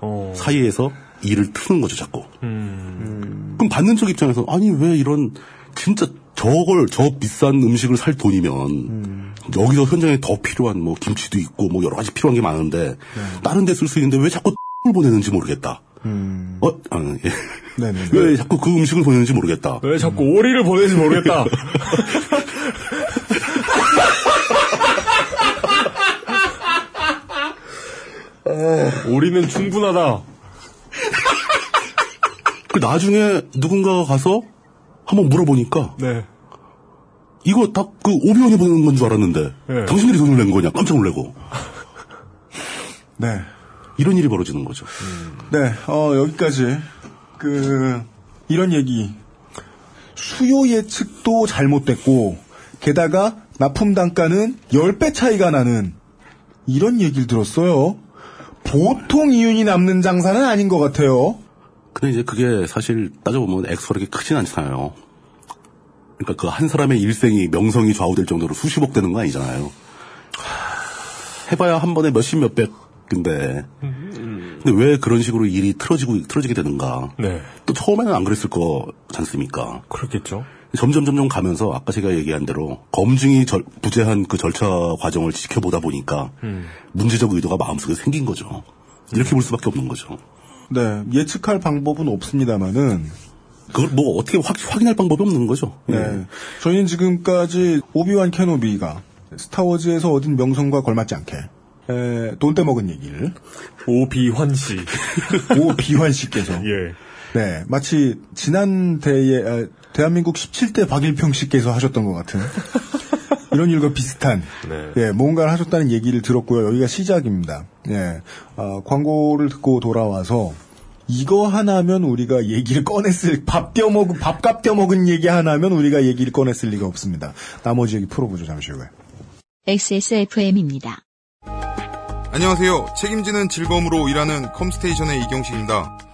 어. 사이에서 일을 트는 거죠, 자꾸. 음. 그럼 받는 쪽 입장에서 아니 왜 이런 진짜 저걸 저 비싼 음식을 살 돈이면 여기서 현장에 더 필요한 뭐 김치도 있고 뭐 여러 가지 필요한 게 많은데 다른 데 쓸 수 있는데 왜 자꾸 을 보내는지 모르겠다. 어, 아, 예. 네네네. 왜 자꾸 그 음식을 보내는지 모르겠다. 왜 자꾸 오리를 보내는지 모르겠다. 오리는 충분하다. 그 나중에 누군가가 가서 한번 물어보니까 네. 이거 다 그 오비원이 보내는 건줄 알았는데 네. 당신들이 돈을 낸 거냐 깜짝 놀래고 네. 이런 일이 벌어지는 거죠. 네, 어, 여기까지. 그, 이런 얘기. 수요 예측도 잘못됐고, 게다가 납품 단가는 10배 차이가 나는 이런 얘기를 들었어요. 보통 이윤이 남는 장사는 아닌 것 같아요. 근데 이제 그게 사실 따져보면 액수가 그렇게 크진 않잖아요. 그러니까 그 한 사람의 일생이 명성이 좌우될 정도로 수십억 되는 거 아니잖아요. 해봐야 한 번에 몇십 몇백인데. 근데 왜 그런 식으로 일이 틀어지고 틀어지게 되는가? 네. 또 처음에는 안 그랬을 거지 않습니까? 그렇겠죠. 점점 점점 가면서 아까 제가 얘기한 대로 검증이 절- 부재한 그 절차 과정을 지켜보다 보니까 문제적 의도가 마음속에 생긴 거죠. 이렇게 볼 수밖에 없는 거죠. 네, 예측할 방법은 없습니다만은, 그걸 뭐 어떻게 확, 확인할 방법이 없는 거죠. 예. 네. 저희는 지금까지 오비완 캐노비가 스타워즈에서 얻은 명성과 걸맞지 않게 에, 돈 떼먹은 얘기를 오비환 씨. 오비환 씨께서 예. 네 마치 지난 대에 아, 대한민국 17대 박일평 씨께서 하셨던 것 같은 이런 일과 비슷한 네. 예, 뭔가를 하셨다는 얘기를 들었고요. 여기가 시작입니다. 예, 어, 광고를 듣고 돌아와서 이거 하나면 우리가 얘기를 꺼냈을 밥 떼어먹은 밥값 떼어먹은 얘기 하나면 우리가 얘기를 꺼냈을 리가 없습니다. 나머지 얘기 풀어보죠 잠시 후에. XSFM입니다. 안녕하세요. 책임지는 즐거움으로 일하는 컴스테이션의 이경식입니다.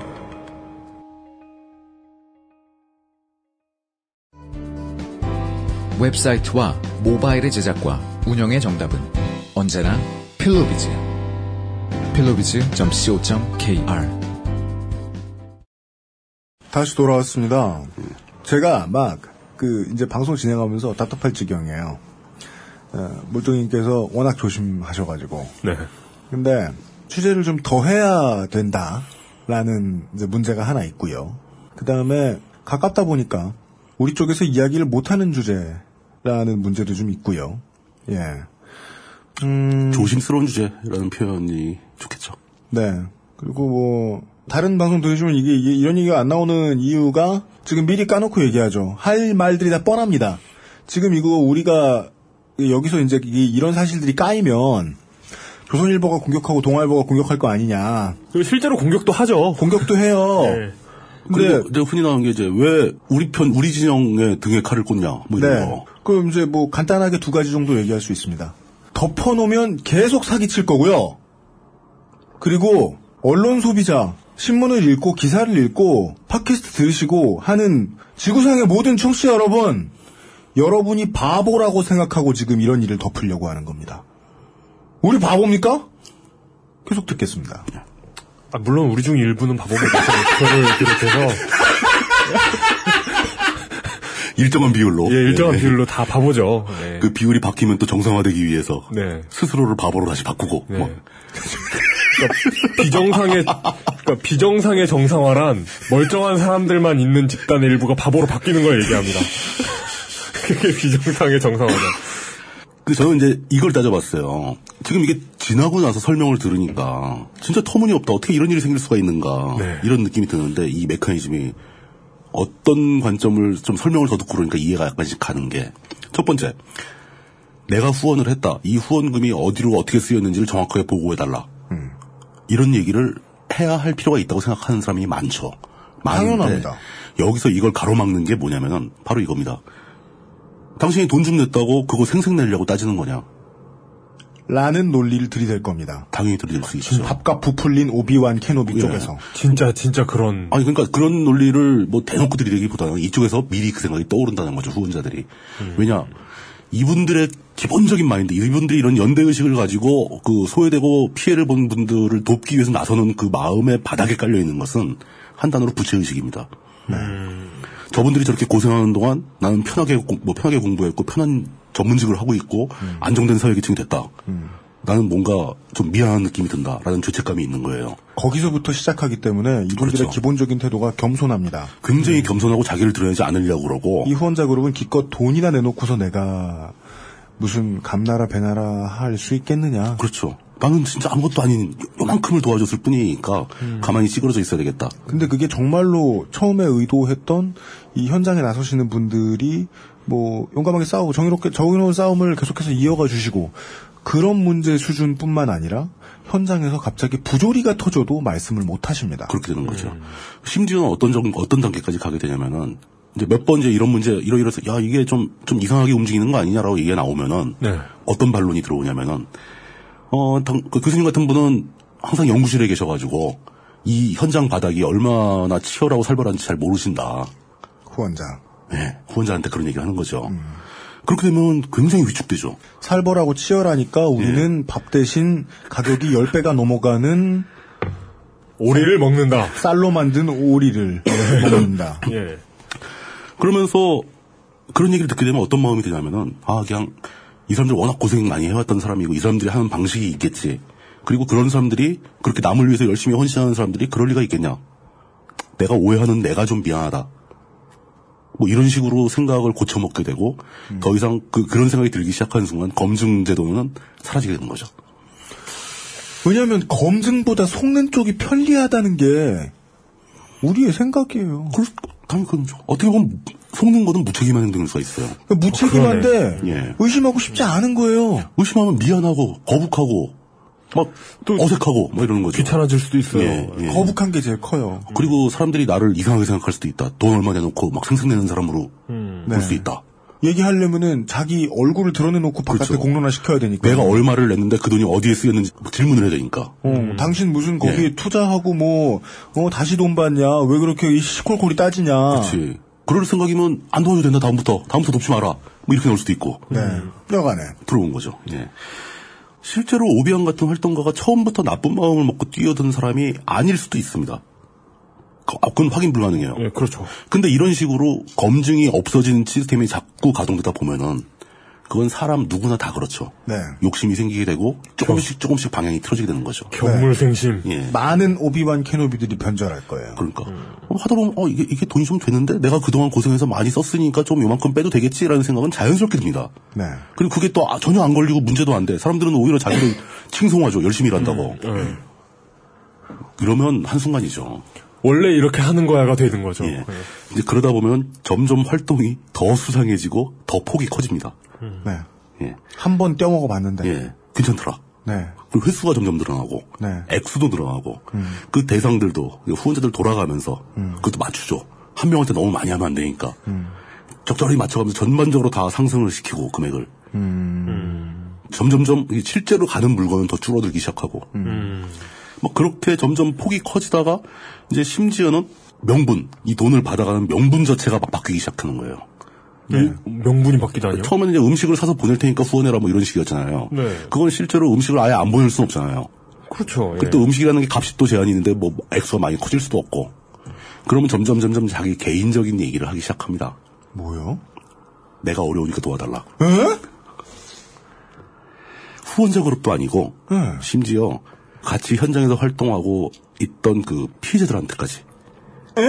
웹사이트와 모바일의 제작과 운영의 정답은 언제나 필로비즈. 필로비즈.co.kr 다시 돌아왔습니다. 제가 막 그 이제 방송 진행하면서 답답할 지경이에요. 어, 물뚱님께서 워낙 조심하셔가지고. 네. 근데 취재를 좀 더 해야 된다라는 이제 문제가 하나 있고요. 그 다음에 가깝다 보니까 우리 쪽에서 이야기를 못하는 주제라는 문제도 좀 있고요. 예. 음, 조심스러운 주제라는 표현이 좋겠죠. 네. 그리고 뭐 다른 방송 들으시면 이게, 이게 이런 얘기가 안 나오는 이유가 지금 미리 까놓고 얘기하죠. 할 말들이 다 뻔합니다. 지금 이거 우리가 여기서 이제 이- 이런 사실들이 까이면 조선일보가 공격하고 동아일보가 공격할 거 아니냐. 그리고 실제로 공격도 하죠. 공격도 해요. 네. 그리고 이제 흔히 나오는 게 이제 왜 우리 편 우리 진영의 등에 칼을 꽂냐 뭐 이런 네. 거. 그럼 이제 뭐 간단하게 두 가지 정도 얘기할 수 있습니다. 덮어놓으면 계속 사기칠 거고요. 그리고 언론 소비자, 신문을 읽고 기사를 읽고 팟캐스트 들으시고 하는 지구상의 모든 청취자 여러분, 여러분이 바보라고 생각하고 지금 이런 일을 덮으려고 하는 겁니다. 우리 바보입니까? 계속 듣겠습니다. 아, 물론 우리 중 일부는 바보입니다. 저를 비롯해서 일정한 비율로. 예, 일정한 예. 비율로 다 바보죠. 네. 그 비율이 바뀌면 또 정상화되기 위해서 네. 스스로를 바보로 다시 바꾸고. 네. 뭐. 그러니까 비정상의 그러니까 비정상의 정상화란 멀쩡한 사람들만 있는 집단의 일부가 바보로 바뀌는 걸 얘기합니다. 그게 비정상의 정상화죠. 그 저는 이제 이걸 따져봤어요. 지금 이게 지나고 나서 설명을 들으니까 진짜 터무니없다. 어떻게 이런 일이 생길 수가 있는가. 네. 이런 느낌이 드는데 이 메커니즘이 어떤 관점을 좀 설명을 더 듣고 그러니까 이해가 약간씩 가는 게 첫 번째 내가 후원을 했다. 이 후원금이 어디로 어떻게 쓰였는지를 정확하게 보고해달라. 이런 얘기를 해야 할 필요가 있다고 생각하는 사람이 많죠. 많은데 당연합니다. 여기서 이걸 가로막는 게 뭐냐면은 바로 이겁니다. 당신이 돈 좀 냈다고 그거 생색내려고 따지는 거냐? 라는 논리를 들이댈 겁니다. 당연히 들릴 수 있죠. 밥값 부풀린 오비완 케노비 예. 쪽에서. 진짜 진짜 그런 아니 그러니까 그런 논리를 뭐 대놓고 들이대기보다는 이쪽에서 미리 그 생각이 떠오른다는 거죠 후원자들이. 왜냐 이분들의 기본적인 마인드, 이분들이 이런 연대 의식을 가지고 그 소외되고 피해를 본 분들을 돕기 위해서 나서는 그 마음의 바닥에 깔려 있는 것은 한 단어로 부채 의식입니다. 저분들이 저렇게 고생하는 동안 나는 편하게 공- 뭐 편하게 공부했고 편한 전문직을 하고 있고 안정된 사회계층이 됐다. 나는 뭔가 좀 미안한 느낌이 든다라는 죄책감이 있는 거예요. 거기서부터 시작하기 때문에 이분들의 그렇죠. 기본적인 태도가 겸손합니다. 굉장히 겸손하고 자기를 드러내지 않으려고 그러고 이 후원자 그룹은 기껏 돈이나 내놓고서 내가 무슨 감나라 배나라 할 수 있겠느냐. 그렇죠. 나는 진짜 아무것도 아닌 요만큼을 도와줬을 뿐이니까 가만히 찌그러져 있어야 되겠다. 근데 그게 정말로 처음에 의도했던 이 현장에 나서시는 분들이 뭐 용감하게 싸우고 정의롭게 정의로운 싸움을 계속해서 이어가 주시고 그런 문제 수준뿐만 아니라 현장에서 갑자기 부조리가 터져도 말씀을 못 하십니다. 그렇게 되는 거죠. 심지어는 어떤 정, 어떤 단계까지 가게 되냐면은 이제 몇 번 이제 이런 문제 이러이러서 야 이게 좀 좀 이상하게 움직이는 거 아니냐라고 얘기가 나오면은 네. 어떤 반론이 들어오냐면은 어 당- 그 교수님 같은 분은 항상 연구실에 계셔가지고 이 현장 바닥이 얼마나 치열하고 살벌한지 잘 모르신다. 후원자. 네, 후원자한테 그런 얘기를 하는 거죠. 그렇게 되면 굉장히 위축되죠. 살벌하고 치열하니까 우리는 밥 대신 가격이 10배가 넘어가는 오리를 먹는다. 쌀로 만든 오리를 먹는다. 예. 그러면서 그런 얘기를 듣게 되면 어떤 마음이 드냐면은 아 그냥 이 사람들 워낙 고생 많이 해왔던 사람이고 이 사람들이 하는 방식이 있겠지. 그리고 그런 사람들이 그렇게 남을 위해서 열심히 헌신하는 사람들이 그럴 리가 있겠냐. 내가 오해하는 내가 좀 미안하다. 뭐 이런 식으로 생각을 고쳐먹게 되고 더 이상 그, 그런 생각이 들기 시작하는 순간 검증 제도는 사라지게 되는 거죠. 왜냐하면 검증보다 속는 쪽이 편리하다는 게 우리의 생각이에요. 당연히 그렇죠. 어떻게 보면 속는 거는 무책임한 행동일 수가 있어요. 무책임한데 예. 의심하고 싶지 않은 거예요. 의심하면 미안하고 거북하고 막 어색하고 뭐 이러는 거죠. 귀찮아질 수도 있어요. 예, 예. 거북한 게 제일 커요. 그리고 사람들이 나를 이상하게 생각할 수도 있다. 돈 얼마 내놓고 막 생색내는 사람으로 볼수 있다. 얘기하려면은 자기 얼굴을 드러내놓고 바깥에 그렇죠. 공론화 시켜야 되니까. 내가 얼마를 냈는데 그 돈이 어디에 쓰였는지 막 질문을 해야 되니까. 어, 당신 무슨 거기에 예. 투자하고 뭐, 어, 다시 돈 받냐? 왜 그렇게 이 시콜콜이 따지냐? 그렇지. 그럴 생각이면 안 도와줘도 된다. 다음부터. 다음부터 돕지 마라. 뭐 이렇게 나올 수도 있고. 네. 여간에. 들어온 거죠. 예. 실제로 오비안 같은 활동가가 처음부터 나쁜 마음을 먹고 뛰어든 사람이 아닐 수도 있습니다. 그- 아, 그건 확인 불가능해요. 예, 그렇죠. 근데 이런 식으로 검증이 없어지는 시스템이 자꾸 가동되다 보면은 그건 사람 누구나 다 그렇죠. 네. 욕심이 생기게 되고 조금씩 조금씩 방향이 틀어지게 되는 거죠. 경물생심. 예. 많은 오비완 케노비들이 변절할 거예요. 그러니까 어, 하다 보면 어 이게 이게 돈이 좀 되는데 내가 그동안 고생해서 많이 썼으니까 좀 요만큼 빼도 되겠지라는 생각은 자연스럽게 듭니다. 네. 그리고 그게 또 아, 전혀 안 걸리고 문제도 안 돼. 사람들은 오히려 자기를 칭송하죠. 열심히 일한다고. 예. 이러면 한순간이죠. 원래 이렇게 하는 거야가 되는 거죠. 예. 이제 그러다 보면 점점 활동이 더 수상해지고 더 폭이 커집니다. 네. 예. 한 번 떼먹어 봤는데. 예. 괜찮더라. 네. 그리고 횟수가 점점 늘어나고 네. 액수도 늘어나고 그 대상들도 후원자들 돌아가면서 그것도 맞추죠. 한 명한테 너무 많이 하면 안 되니까 적절히 맞춰가면서 전반적으로 다 상승을 시키고 금액을 점점점 이 실제로 가는 물건은 더 줄어들기 시작하고 뭐 그렇게 점점 폭이 커지다가 이제 심지어는 명분 이 돈을 받아가는 명분 자체가 막 바뀌기 시작하는 거예요. 네. 명분이 바뀌다니요? 처음에는 이제 음식을 사서 보낼 테니까 후원해라 뭐 이런 식이었잖아요. 네. 그건 실제로 음식을 아예 안 보낼 수는 없잖아요. 그렇죠. 예. 그리고 또 음식이라는 게 값이 또 제한이 있는데 뭐 액수가 많이 커질 수도 없고. 그러면 점점 점점 자기 개인적인 얘기를 하기 시작합니다. 뭐요? 내가 어려우니까 도와달라. 에? 후원자 그룹도 아니고 네. 심지어 같이 현장에서 활동하고 있던 그 피해자들한테까지. 아,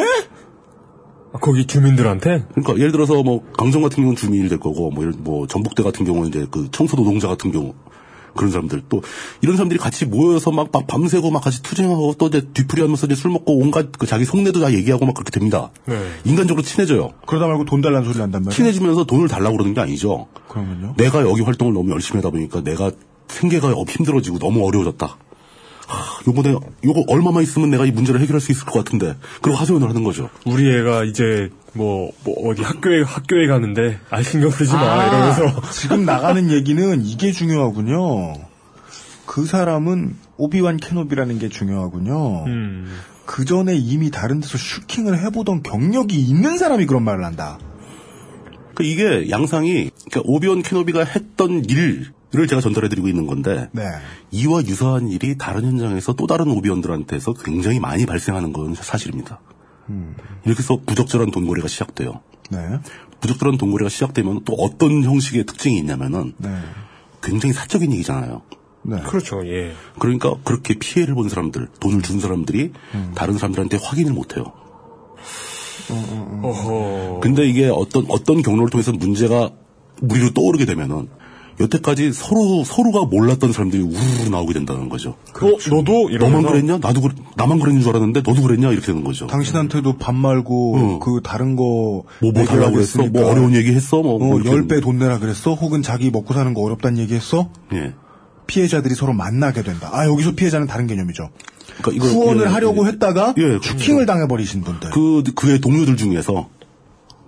거기 주민들한테? 그러니까 예를 들어서 뭐 강정 같은 경우는 주민이 될 거고 뭐, 이런 뭐 전북대 같은 경우는 이제 그 청소 노동자 같은 경우 그런 사람들 또 이런 사람들이 같이 모여서 막, 막 밤새고 막 같이 투쟁하고 또 이제 뒤풀이하면서 이제 술 먹고 온갖 그 자기 속내도 다 얘기하고 막 그렇게 됩니다. 네. 인간적으로 친해져요. 그러다 말고 돈 달라는 소리 한단 말이에요? 친해지면서 돈을 달라고 그러는 게 아니죠. 그러면요? 내가 여기 활동을 너무 열심히 하다 보니까 내가 생계가 힘들어지고 너무 어려워졌다. 하, 요번에 요거 얼마만 있으면 내가 이 문제를 해결할 수 있을 것 같은데 그리고 하소연을 하는 거죠. 우리 애가 이제 뭐, 뭐 어디 학교에 학교에 가는데 아 신경 쓰지 마 아, 이러면서 지금 나가는 얘기는 이게 중요하군요. 그 사람은 오비완 케노비라는 게 중요하군요. 음. 그 전에 이미 다른 데서 슈킹을 해보던 경력이 있는 사람이 그런 말을 한다. 그 이게 양상이 그러니까 오비온 케노비가 했던 일 을 제가 전달해드리고 있는 건데 네. 이와 유사한 일이 다른 현장에서 또 다른 오비온들한테서 굉장히 많이 발생하는 건 사실입니다. 이렇게 해서 부적절한 돈거래가 시작돼요. 네. 부적절한 돈거래가 시작되면 또 어떤 형식의 특징이 있냐면은 네. 굉장히 사적인 얘기잖아요. 네. 그렇죠. 예. 그러니까 그렇게 피해를 본 사람들, 돈을 준 사람들이 음. 다른 사람들한테 확인을 못 해요. 어허. 근데 이게 어떤 어떤 경로를 통해서 문제가 무리로 떠오르게 되면은 여태까지 서로 서로가 몰랐던 사람들이 우르르 나오게 된다는 거죠. 어, 너도 이러면서 너만 그랬냐? 나도 그래, 나만 그랬는 줄 알았는데 너도 그랬냐? 이렇게 되는 거죠. 당신한테도 밥 말고 응. 그 다른 거 뭐, 뭐 달라고 그랬어? 뭐 어려운 얘기 했어? 뭐, 뭐 어, 이렇게 10배 돈 내라 그랬어? 혹은 자기 먹고 사는 거 어렵다는 얘기 했어? 예. 피해자들이 서로 만나게 된다. 아, 여기서 피해자는 다른 개념이죠. 그러니까 이거 후원을 예, 하려고 예. 했다가 예, 슈킹을 당해버리신 분들. 그 그의 동료들 중에서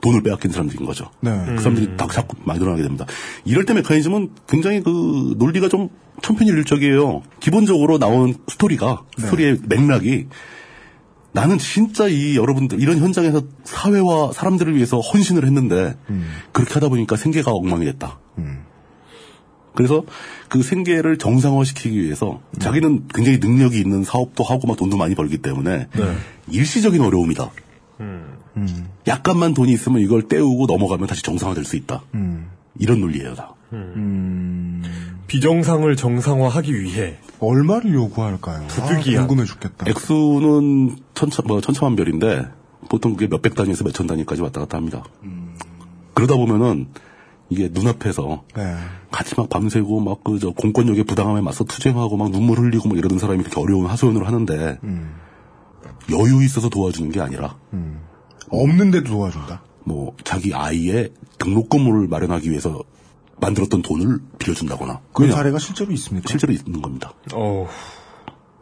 돈을 빼앗긴 사람들인 거죠. 네. 그 사람들이 딱 자꾸 많이 늘어나게 됩니다. 이럴 때 메커니즘은 굉장히 그 논리가 좀 천편일률적이에요. 기본적으로 나온 스토리가 네. 스토리의 맥락이 나는 진짜 이 여러분들 이런 현장에서 사회와 사람들을 위해서 헌신을 했는데 그렇게 하다 보니까 생계가 엉망이 됐다. 그래서 그 생계를 정상화시키기 위해서 자기는 굉장히 능력이 있는 사업도 하고 막 돈도 많이 벌기 때문에 일시적인 어려움이다. 약간만 돈이 있으면 이걸 때우고 넘어가면 다시 정상화될 수 있다. 이런 논리예요, 다. 비정상을 정상화하기 위해 얼마를 요구할까요? 부득이한. 아, 궁금해 죽겠다. 액수는 천차, 뭐 천차만별인데 보통 그게 몇백 단위에서 몇천 단위까지 왔다 갔다 합니다. 그러다 보면은 이게 눈앞에서 네. 같이 막 밤새고 막 그 저 공권력의 부당함에 맞서 투쟁하고 막 눈물 흘리고 막 이러던 사람이 그렇게 어려운 하소연을 하는데 여유 있어서 도와주는 게 아니라 없는데도 도와준다. 뭐 자기 아이의 등록금을 마련하기 위해서 만들었던 돈을 빌려준다거나 그런 사례가 실제로 있습니까? 실제로 있는 겁니다. 어,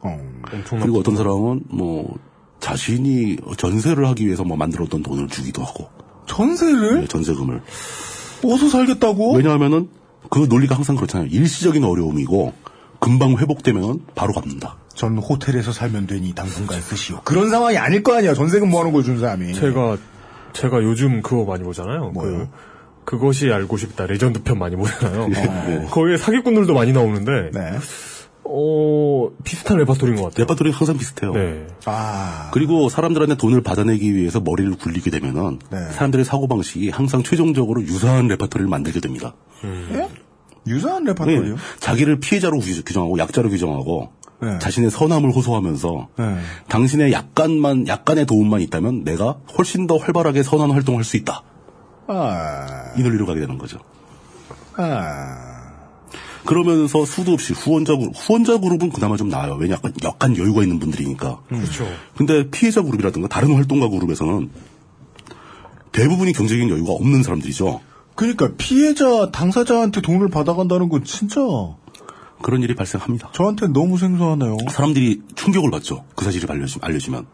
엄청 그리고 어떤 사람은 뭐 자신이 전세를 하기 위해서 뭐 만들었던 돈을 주기도 하고 전세를 네, 전세금을 어디서 살겠다고? 왜냐하면은 그 논리가 항상 그렇잖아요. 일시적인 어려움이고 금방 회복되면 바로 갚는다. 전 호텔에서 살면 되니 당분간 쓰시오. 그런 상황이 아닐 거 아니야. 전세금 모아놓은 걸 준 사람이. 제가 제가 요즘 그거 많이 보잖아요. 그, 그것이 알고 싶다 레전드 편 많이 보잖아요. 네. 거기에 사기꾼들도 많이 나오는데 네. 어 비슷한 레파토리인 것 같아요. 레파토리가 항상 비슷해요. 네. 아. 그리고 사람들한테 돈을 받아내기 위해서 머리를 굴리게 되면은 네. 사람들의 사고방식이 항상 최종적으로 유사한 레파토리를 만들게 됩니다. 예? 유사한 레파토리요? 네. 자기를 피해자로 규- 규정하고 약자로 규정하고 네. 자신의 선함을 호소하면서 네. 당신의 약간만 약간의 도움만 있다면 내가 훨씬 더 활발하게 선한 활동할 수 있다. 아. 이 논리로 가게 되는 거죠. 아. 그러면서 수도 없이 후원자 그룹, 후원자 그룹은 그나마 좀 나아요. 왜냐, 약간, 약간 여유가 있는 분들이니까. 그렇죠. 근데 피해자 그룹이라든가 다른 활동가 그룹에서는 대부분이 경제적인 여유가 없는 사람들이죠. 그러니까 피해자 당사자한테 돈을 받아간다는 건 진짜 그런 일이 발생합니다. 저한테 너무 생소하네요. 사람들이 충격을 받죠. 그 사실이 알려지- 알려지면.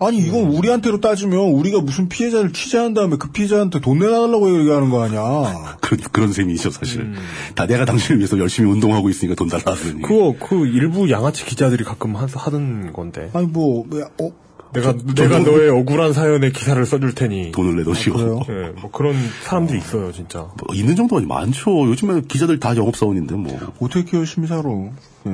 아니 이건 우리한테로 따지면 우리가 무슨 피해자를 취재한 다음에 그 피해자한테 돈 내놔달라고 얘기하는 거 아니야? 그런, 그런 셈이죠, 사실. 음. 다 내가 당신을 위해서 열심히 운동하고 있으니까 돈 달라. 그거 그 일부 양아치 기자들이 가끔 하, 하던 건데. 아니 뭐 어? 내가 저- 내가 너의 억울한 사연에 기사를 써줄 테니 돈을 내놓으시오. 그래요? 예, 뭐 그런 사람들이 있어요, 진짜. 뭐 있는 정도가 많죠. 요즘에 기자들 다 영업사원인데 뭐. 어떻게 열심히 살아? 예.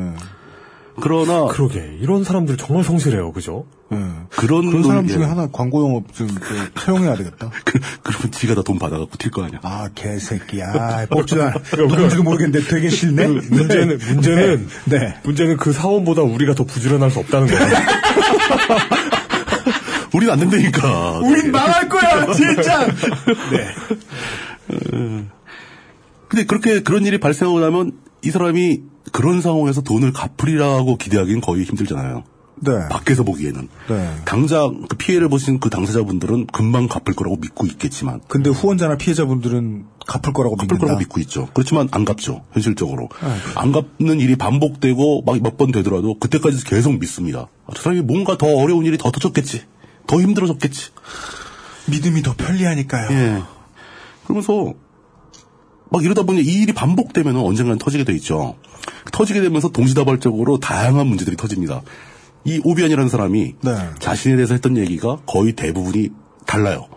그러나 그러게 이런 사람들 정말 성실해요, 그죠? 예. 그런 그런 사람 중에 하나 광고 영업 좀 그, 채용해야 되겠다. 그, 그러면 지가 다 돈 받아갖고 튈 거 아니야. 아 개새끼야. 뽑지도 누군지도 모르겠는데 되게 싫네. 그 문제는 문제는 네. 네. 문제는 그 사원보다 우리가 더 부지런할 수 없다는 거예요. 우린 안 된다니까. 우린 망할 거야, 진짜. 근데 그렇게 그런 일이 발생하고 나면 이 사람이 그런 상황에서 돈을 갚으리라고 기대하기는 거의 힘들잖아요. 네. 밖에서 보기에는. 네. 당장 그 피해를 보신 그 당사자분들은 금방 갚을 거라고 믿고 있겠지만. 근데 후원자나 피해자분들은 갚을 거라고 갚을 믿는다. 거라고 믿고 있죠. 그렇지만 안 갚죠. 현실적으로. 안 갚는 일이 반복되고 막 몇 번 되더라도 그때까지 계속 믿습니다. 아, 저 사람이 뭔가 더 어려운 일이 더 터졌겠지. 더 힘들어졌겠지. 믿음이 더 편리하니까요. 예. 그러면서 막 이러다 보니 이 일이 반복되면 언젠가는 터지게 돼 있죠. 터지게 되면서 동시다발적으로 다양한 문제들이 터집니다. 이 오비안이라는 사람이 네. 자신에 대해서 했던 얘기가 거의 대부분이 달라요.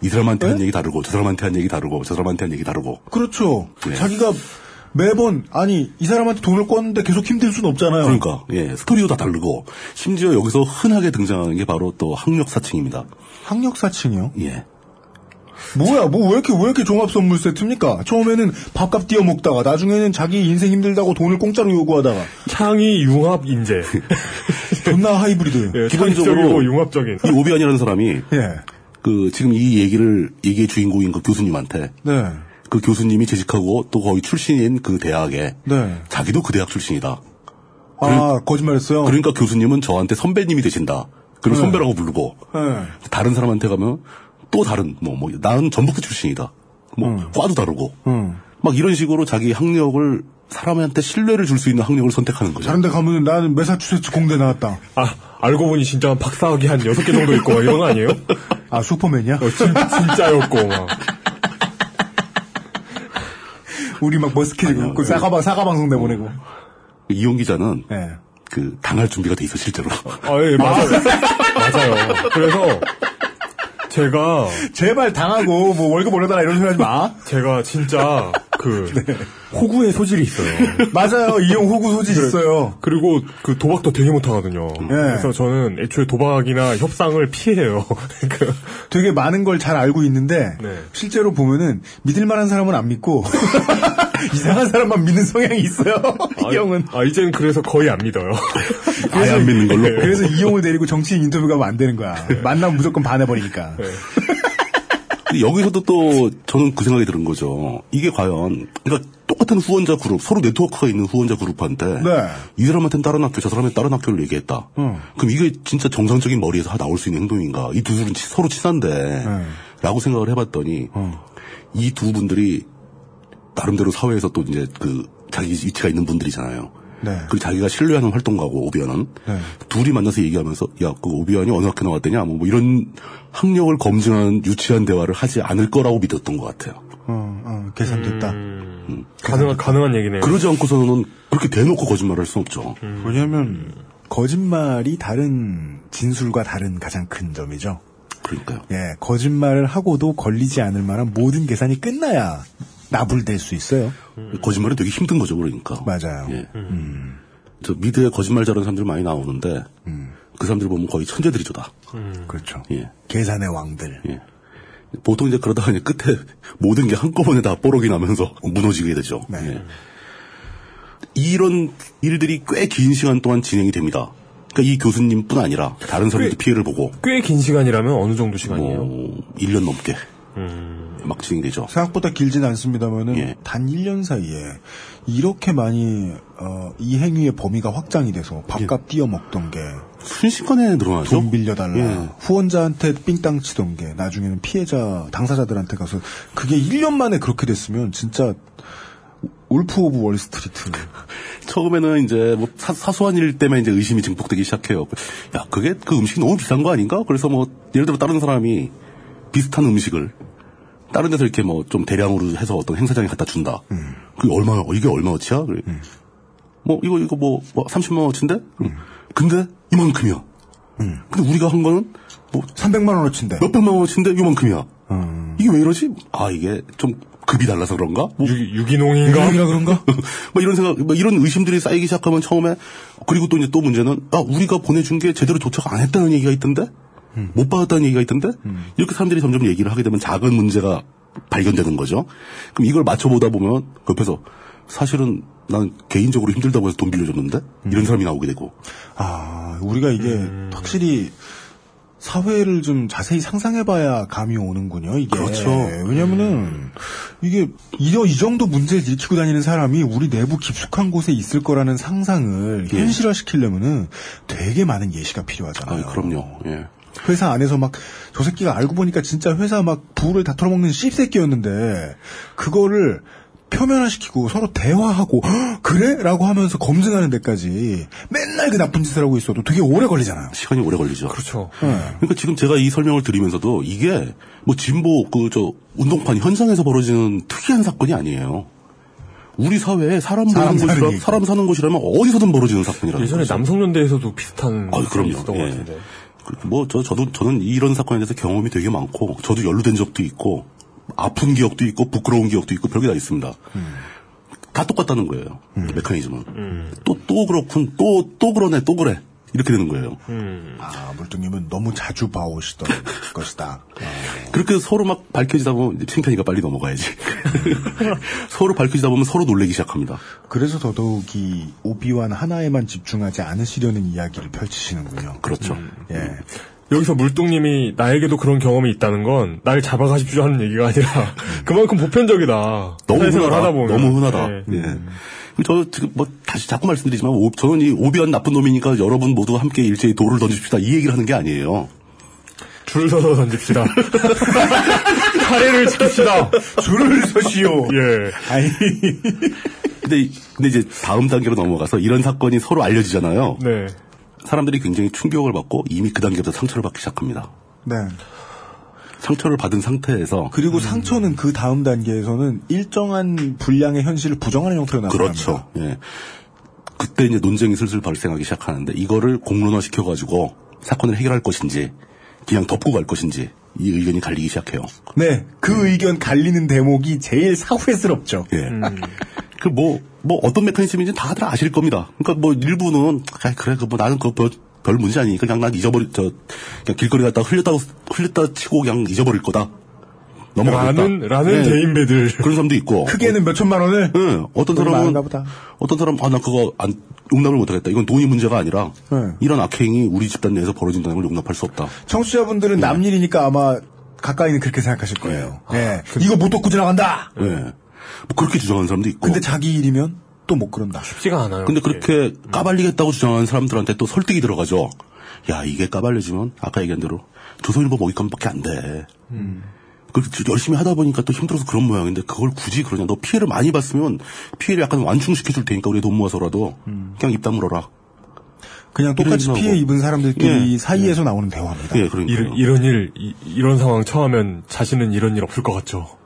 이 사람한테 한 얘기 다르고 저 사람한테 한 얘기 다르고 저 사람한테 한 얘기 다르고 그렇죠. 네. 자기가 매번 아니 이 사람한테 돈을 꿨는데 계속 힘들 수는 없잖아요. 그러니까 예 스토리도 다 다르고 심지어 여기서 흔하게 등장하는 게 바로 또 학력 사칭입니다. 학력 사칭이요? 예. 뭐야, 뭐 왜 이렇게 왜 이렇게 종합 선물 세트입니까? 처음에는 밥값 띄어 먹다가 나중에는 자기 인생 힘들다고 돈을 공짜로 요구하다가 창의 융합 인재. 존나 하이브리드. 예, 기본적으로 융합적인. 이 오비안이라는 사람이 예. 그 지금 이 얘기를 얘기의 주인공인 그 교수님한테 네. 그 교수님이 재직하고 또 거의 출신인 그 대학에 네. 자기도 그 대학 출신이다. 아, 거짓말했어요. 그러니까 교수님은 저한테 선배님이 되신다. 그럼 네. 선배라고 부르고 네. 다른 사람한테 가면 또 다른 뭐 뭐 나는 전북대 출신이다. 뭐 과도 다르고 음. 막 이런 식으로 자기 학력을 사람한테 신뢰를 줄 수 있는 학력을 선택하는 거죠. 다른 데 가면 나는 메사추세츠 공대 나왔다. 아 알고 보니 진짜 박사학위 한 여섯 개 정도 있고 막 이런 거 아니에요? 아, 슈퍼맨이야? 어, 진, 진짜였고 막. 우리 막 머스킷 입고 사과방, 사과방송 내보내고. 이용 기자는 네. 그 당할 준비가 돼 있어 실제로. 아, 예, 맞아요. 맞아요. 그래서 제가 제발 당하고 뭐 월급 올려달라 이런 소리 하지 마. 제가 진짜 그 호구의 소질이 있어요. 맞아요. 이용 호구 소질 있어요. 그리고 그 도박도 되게 못하거든요. 예. 그래서 저는 애초에 도박이나 협상을 피해요. 그 되게 많은 걸 잘 알고 있는데 네. 실제로 보면은 믿을 만한 사람은 안 믿고 이상한 사람만 믿는 성향이 있어요. 이 형은. 아 이제는 그래서 거의 안 믿어요. 아예 안 믿는 걸로. 그래서 이용을 데리고 정치인 인터뷰 가면 안 되는 거야. 만나면 무조건 반해버리니까. 근데 여기서도 또 저는 그 생각이 드는 거죠. 이게 과연 그러니까 똑같은 후원자 그룹 서로 네트워크가 있는 후원자 그룹한테 네. 이 사람한테는 다른 학교 저 사람한테 다른 학교를 얘기했다. 음. 그럼 이게 진짜 정상적인 머리에서 다 나올 수 있는 행동인가? 이 두 분은 치- 서로 친한데 네. 라고 생각을 해봤더니 어. 이두 분들이 나름대로 사회에서 또 이제 그 자기 위치가 있는 분들이잖아요. 네. 그리고 자기가 신뢰하는 활동가고 오비안은 네. 둘이 만나서 얘기하면서 야 그 오비안이 어느 학교 나왔더냐 뭐, 뭐 이런 학력을 검증하는 유치한 대화를 하지 않을 거라고 믿었던 것 같아요. 어, 어, 계산됐다. 음. 가능한 가능한 얘기네요. 그러지 않고서는 그렇게 대놓고 거짓말을 할수 없죠. 왜냐하면 거짓말이 다른 진술과 다른 가장 큰 점이죠. 그러니까요. 예, 거짓말을 하고도 걸리지 않을 만한 모든 계산이 끝나야 나불될 수 있어요. 거짓말은 되게 힘든 거죠, 그러니까. 맞아요. 예. 저 미드에 거짓말 잘하는 사람들 많이 나오는데 그 사람들 보면 거의 천재들이죠 다. 그렇죠. 예. 계산의 왕들. 예. 보통 이제 그러다가 이제 끝에 모든 게 한꺼번에 다 뽀록이 나면서 무너지게 되죠. 네. 예. 이런 일들이 꽤 긴 시간 동안 진행이 됩니다. 그러니까 이 교수님뿐 아니라 다른 사람들도 피해를 보고 꽤 긴 시간이라면 어느 정도 시간이에요? 뭐 1년 넘게 음. 막 진행되죠. 생각보다 길진 않습니다만은 예. 단 1년 사이에 이렇게 많이 어, 이 행위의 범위가 확장이 돼서 밥값 띄어 먹던 게 순식간에 늘어나죠. 돈 빌려달라 예. 후원자한테 삥땅 치던 게 나중에는 피해자 당사자들한테 가서 그게 1년 만에 그렇게 됐으면 진짜 울프 오브 월스트리트 처음에는 이제 뭐 사, 소한 일 때문에 이제 의심이 증폭되기 시작해요. 야, 그게 그 음식이 너무 비싼 거 아닌가? 그래서 뭐 예를 들어 다른 사람이 비슷한 음식을 다른 데서 이렇게 뭐 좀 대량으로 해서 어떤 행사장에 갖다 준다. 그게 얼마 어, 이게 얼마어치야? 그래. 뭐 이거 이거 뭐, 뭐 30만 원어치인데? 근데 이만큼이야. 근데 우리가 한 거는 뭐 300만 원어치인데 몇백만 원어치인데 이만큼이야. 이게 왜 이러지? 아 이게 좀 급이 달라서 그런가? 뭐 유, 기 농인가 유기농이라 그런가? 뭐 이런 생각, 뭐 이런 의심들이 쌓이기 시작하면 처음에 그리고 또 이제 또 문제는 아 우리가 보내준 게 제대로 도착 안 했다는 얘기가 있던데 못 받았다는 얘기가 있던데 이렇게 사람들이 점점 얘기를 하게 되면 작은 문제가 발견되는 거죠. 그럼 이걸 맞춰보다 보면 그 옆에서 사실은 난 개인적으로 힘들다고 해서 돈 빌려줬는데 이런 사람이 나오게 되고 아 우리가 이게 확실히 사회를 좀 자세히 상상해봐야 감이 오는군요. 이게 그렇죠. 왜냐면은 이게 이, 이 정도 문제를 일으키고 다니는 사람이 우리 내부 깊숙한 곳에 있을 거라는 상상을 예. 현실화시키려면은 되게 많은 예시가 필요하잖아요. 아 그럼요. 예. 회사 안에서 막 저 새끼가 알고 보니까 진짜 회사 막 부를 다 털어먹는 씹새끼였는데 그거를 표면화시키고 서로 대화하고 "헉, 그래? 라고 하면서 검증하는 데까지 맨날 그 나쁜 짓을 하고 있어도 되게 오래 걸리잖아요. 시간이 오래 걸리죠. 그렇죠. 그러니까 지금 제가 이 설명을 드리면서도 이게 뭐 진보 그 저 운동판 현장에서 벌어지는 특이한 사건이 아니에요. 우리 사회에 사람 사람 사는 곳이라. 사람 사는 곳이라면 어디서든 벌어지는 사건이라는 예전에. 남성연대에서도 비슷한 아, 그럼요. 일이 있었던 예. 것 같은데. 뭐, 저, 저도, 저는 이런 사건에 대해서 경험이 되게 많고, 저도 연루된 적도 있고, 아픈 기억도 있고, 부끄러운 기억도 있고, 별게 다 있습니다. 다 똑같다는 거예요. 메커니즘은. 또, 또 그렇군, 또, 또 그러네, 또 그래. 이렇게 되는 거예요. 아, 물뚱님은 너무 자주 봐오시던 것이다. 그렇게 서로 막 밝혀지다 보면, 이제 창피하니까 빨리 넘어가야지. 서로 밝혀지다 보면 서로 놀래기 시작합니다. 그래서 더더욱이 오비완 하나에만 집중하지 않으시려는 이야기를 펼치시는군요. 그렇죠. 예. 여기서 물뚱님이 나에게도 그런 경험이 있다는 건 날 잡아가십시오 하는 얘기가 아니라 그만큼 보편적이다. 너무 흔하다. 하다 보면. 너무 흔하다. 네. 예. 저 지금 뭐 다시 자꾸 말씀드리지만 오- 저는 이 오비한 나쁜 놈이니까 여러분 모두 함께 일제히 돌을 던집시다 이 얘기를 하는 게 아니에요. 줄을 서서 던집시다. 사례를 지킵시다. 줄을 서시오. 예. 아니, 근데 이- 근데 이제 다음 단계로 넘어가서 이런 사건이 서로 알려지잖아요. 네. 사람들이 굉장히 충격을 받고 이미 그 단계부터 상처를 받기 시작합니다. 네. 상처를 받은 상태에서 그리고 상처는 그 다음 단계에서는 일정한 분량의 현실을 부정하는 형태로 나타납니다. 그렇죠. 예. 그때 이제 논쟁이 슬슬 발생하기 시작하는데 이거를 공론화 시켜가지고 사건을 해결할 것인지 그냥 덮고 갈 것인지 이 의견이 갈리기 시작해요. 네, 그 의견 갈리는 대목이 제일 사후회스럽죠. 예. 그뭐 뭐 어떤 메커니즘인지 다들 아실 겁니다. 그러니까 뭐 일부는 아, 그래 그뭐 나는 그별 별 문제 아니니까 그냥 난 잊어버릴 저 그냥 길거리 갔다 흘렸다 흘렸다 치고 그냥 잊어버릴 거다. 넘어가겠다. 라는- 라는 대인배들. 그런 사람도 있고. 크게는 몇 천만 원을. 응. 어떤 사람은. 어떤 사람 아 나 그거 안 용납을 못하겠다. 이건 돈이 문제가 아니라 네. 이런 악행이 우리 집단 내에서 벌어진다는 걸 용납할 수 없다. 청취자분들은 남 일이니까 아마 가까이는 그렇게 생각하실 거예요. 예. 이거 못 돕고 지나간다. 예. 뭐 그렇게 주장하는 사람도 있고. 근데 자기 일이면 또못 그런다. 쉽지가 않아요. 근데 그렇게 까발리겠다고 주장하는 사람들한테 또 설득이 들어가죠. 야, 이게 까발려지면 아까 얘기한 대로 조선일보 먹잇감밖에 안 돼. 그 열심히 하다 보니까 또 힘들어서 그런 모양인데 그걸 굳이 그러냐. 너 피해를 많이 봤으면 피해를 약간 완충시켜줄 테니까 우리 돈 모아서라도 그냥 입 다물어라. 그냥 똑같이 이런 피해. 입은 사람들끼리 예. 사이에서 나오는 대화입니다. 예, 그러니까. 이런, 이런 일, 이, 이런 상황 처하면 자신은 이런 일 없을 것 같죠.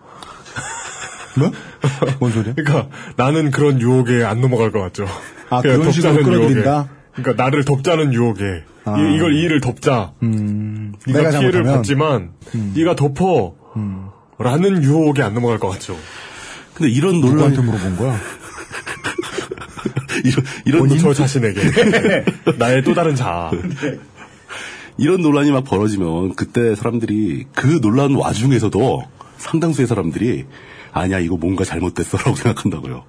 뭐? 뭔 소리야? 그러니까 나는 그런 유혹에 안 넘어갈 것 같죠. 아, 그런 식으로 덮자는 끌어들인다? 유혹에. 그러니까 나를 덮자는 유혹에 아. 이, 이걸 이 일을 덮자. 음, 네가 내가 피해를 잘못하면. 음. 받지만 네가 덮어. 라는 유혹에 안 넘어갈 것 같죠. 근데 이런 논란이 누구한테 물어본 거야? 이런 이런 본인 저 논- 자신에게 나의 또 다른 자아. 이런 논란이 막 벌어지면 그때 사람들이 그 논란 와중에서도 상당수의 사람들이 아니야 이거 뭔가 잘못됐어라고 생각한다고요.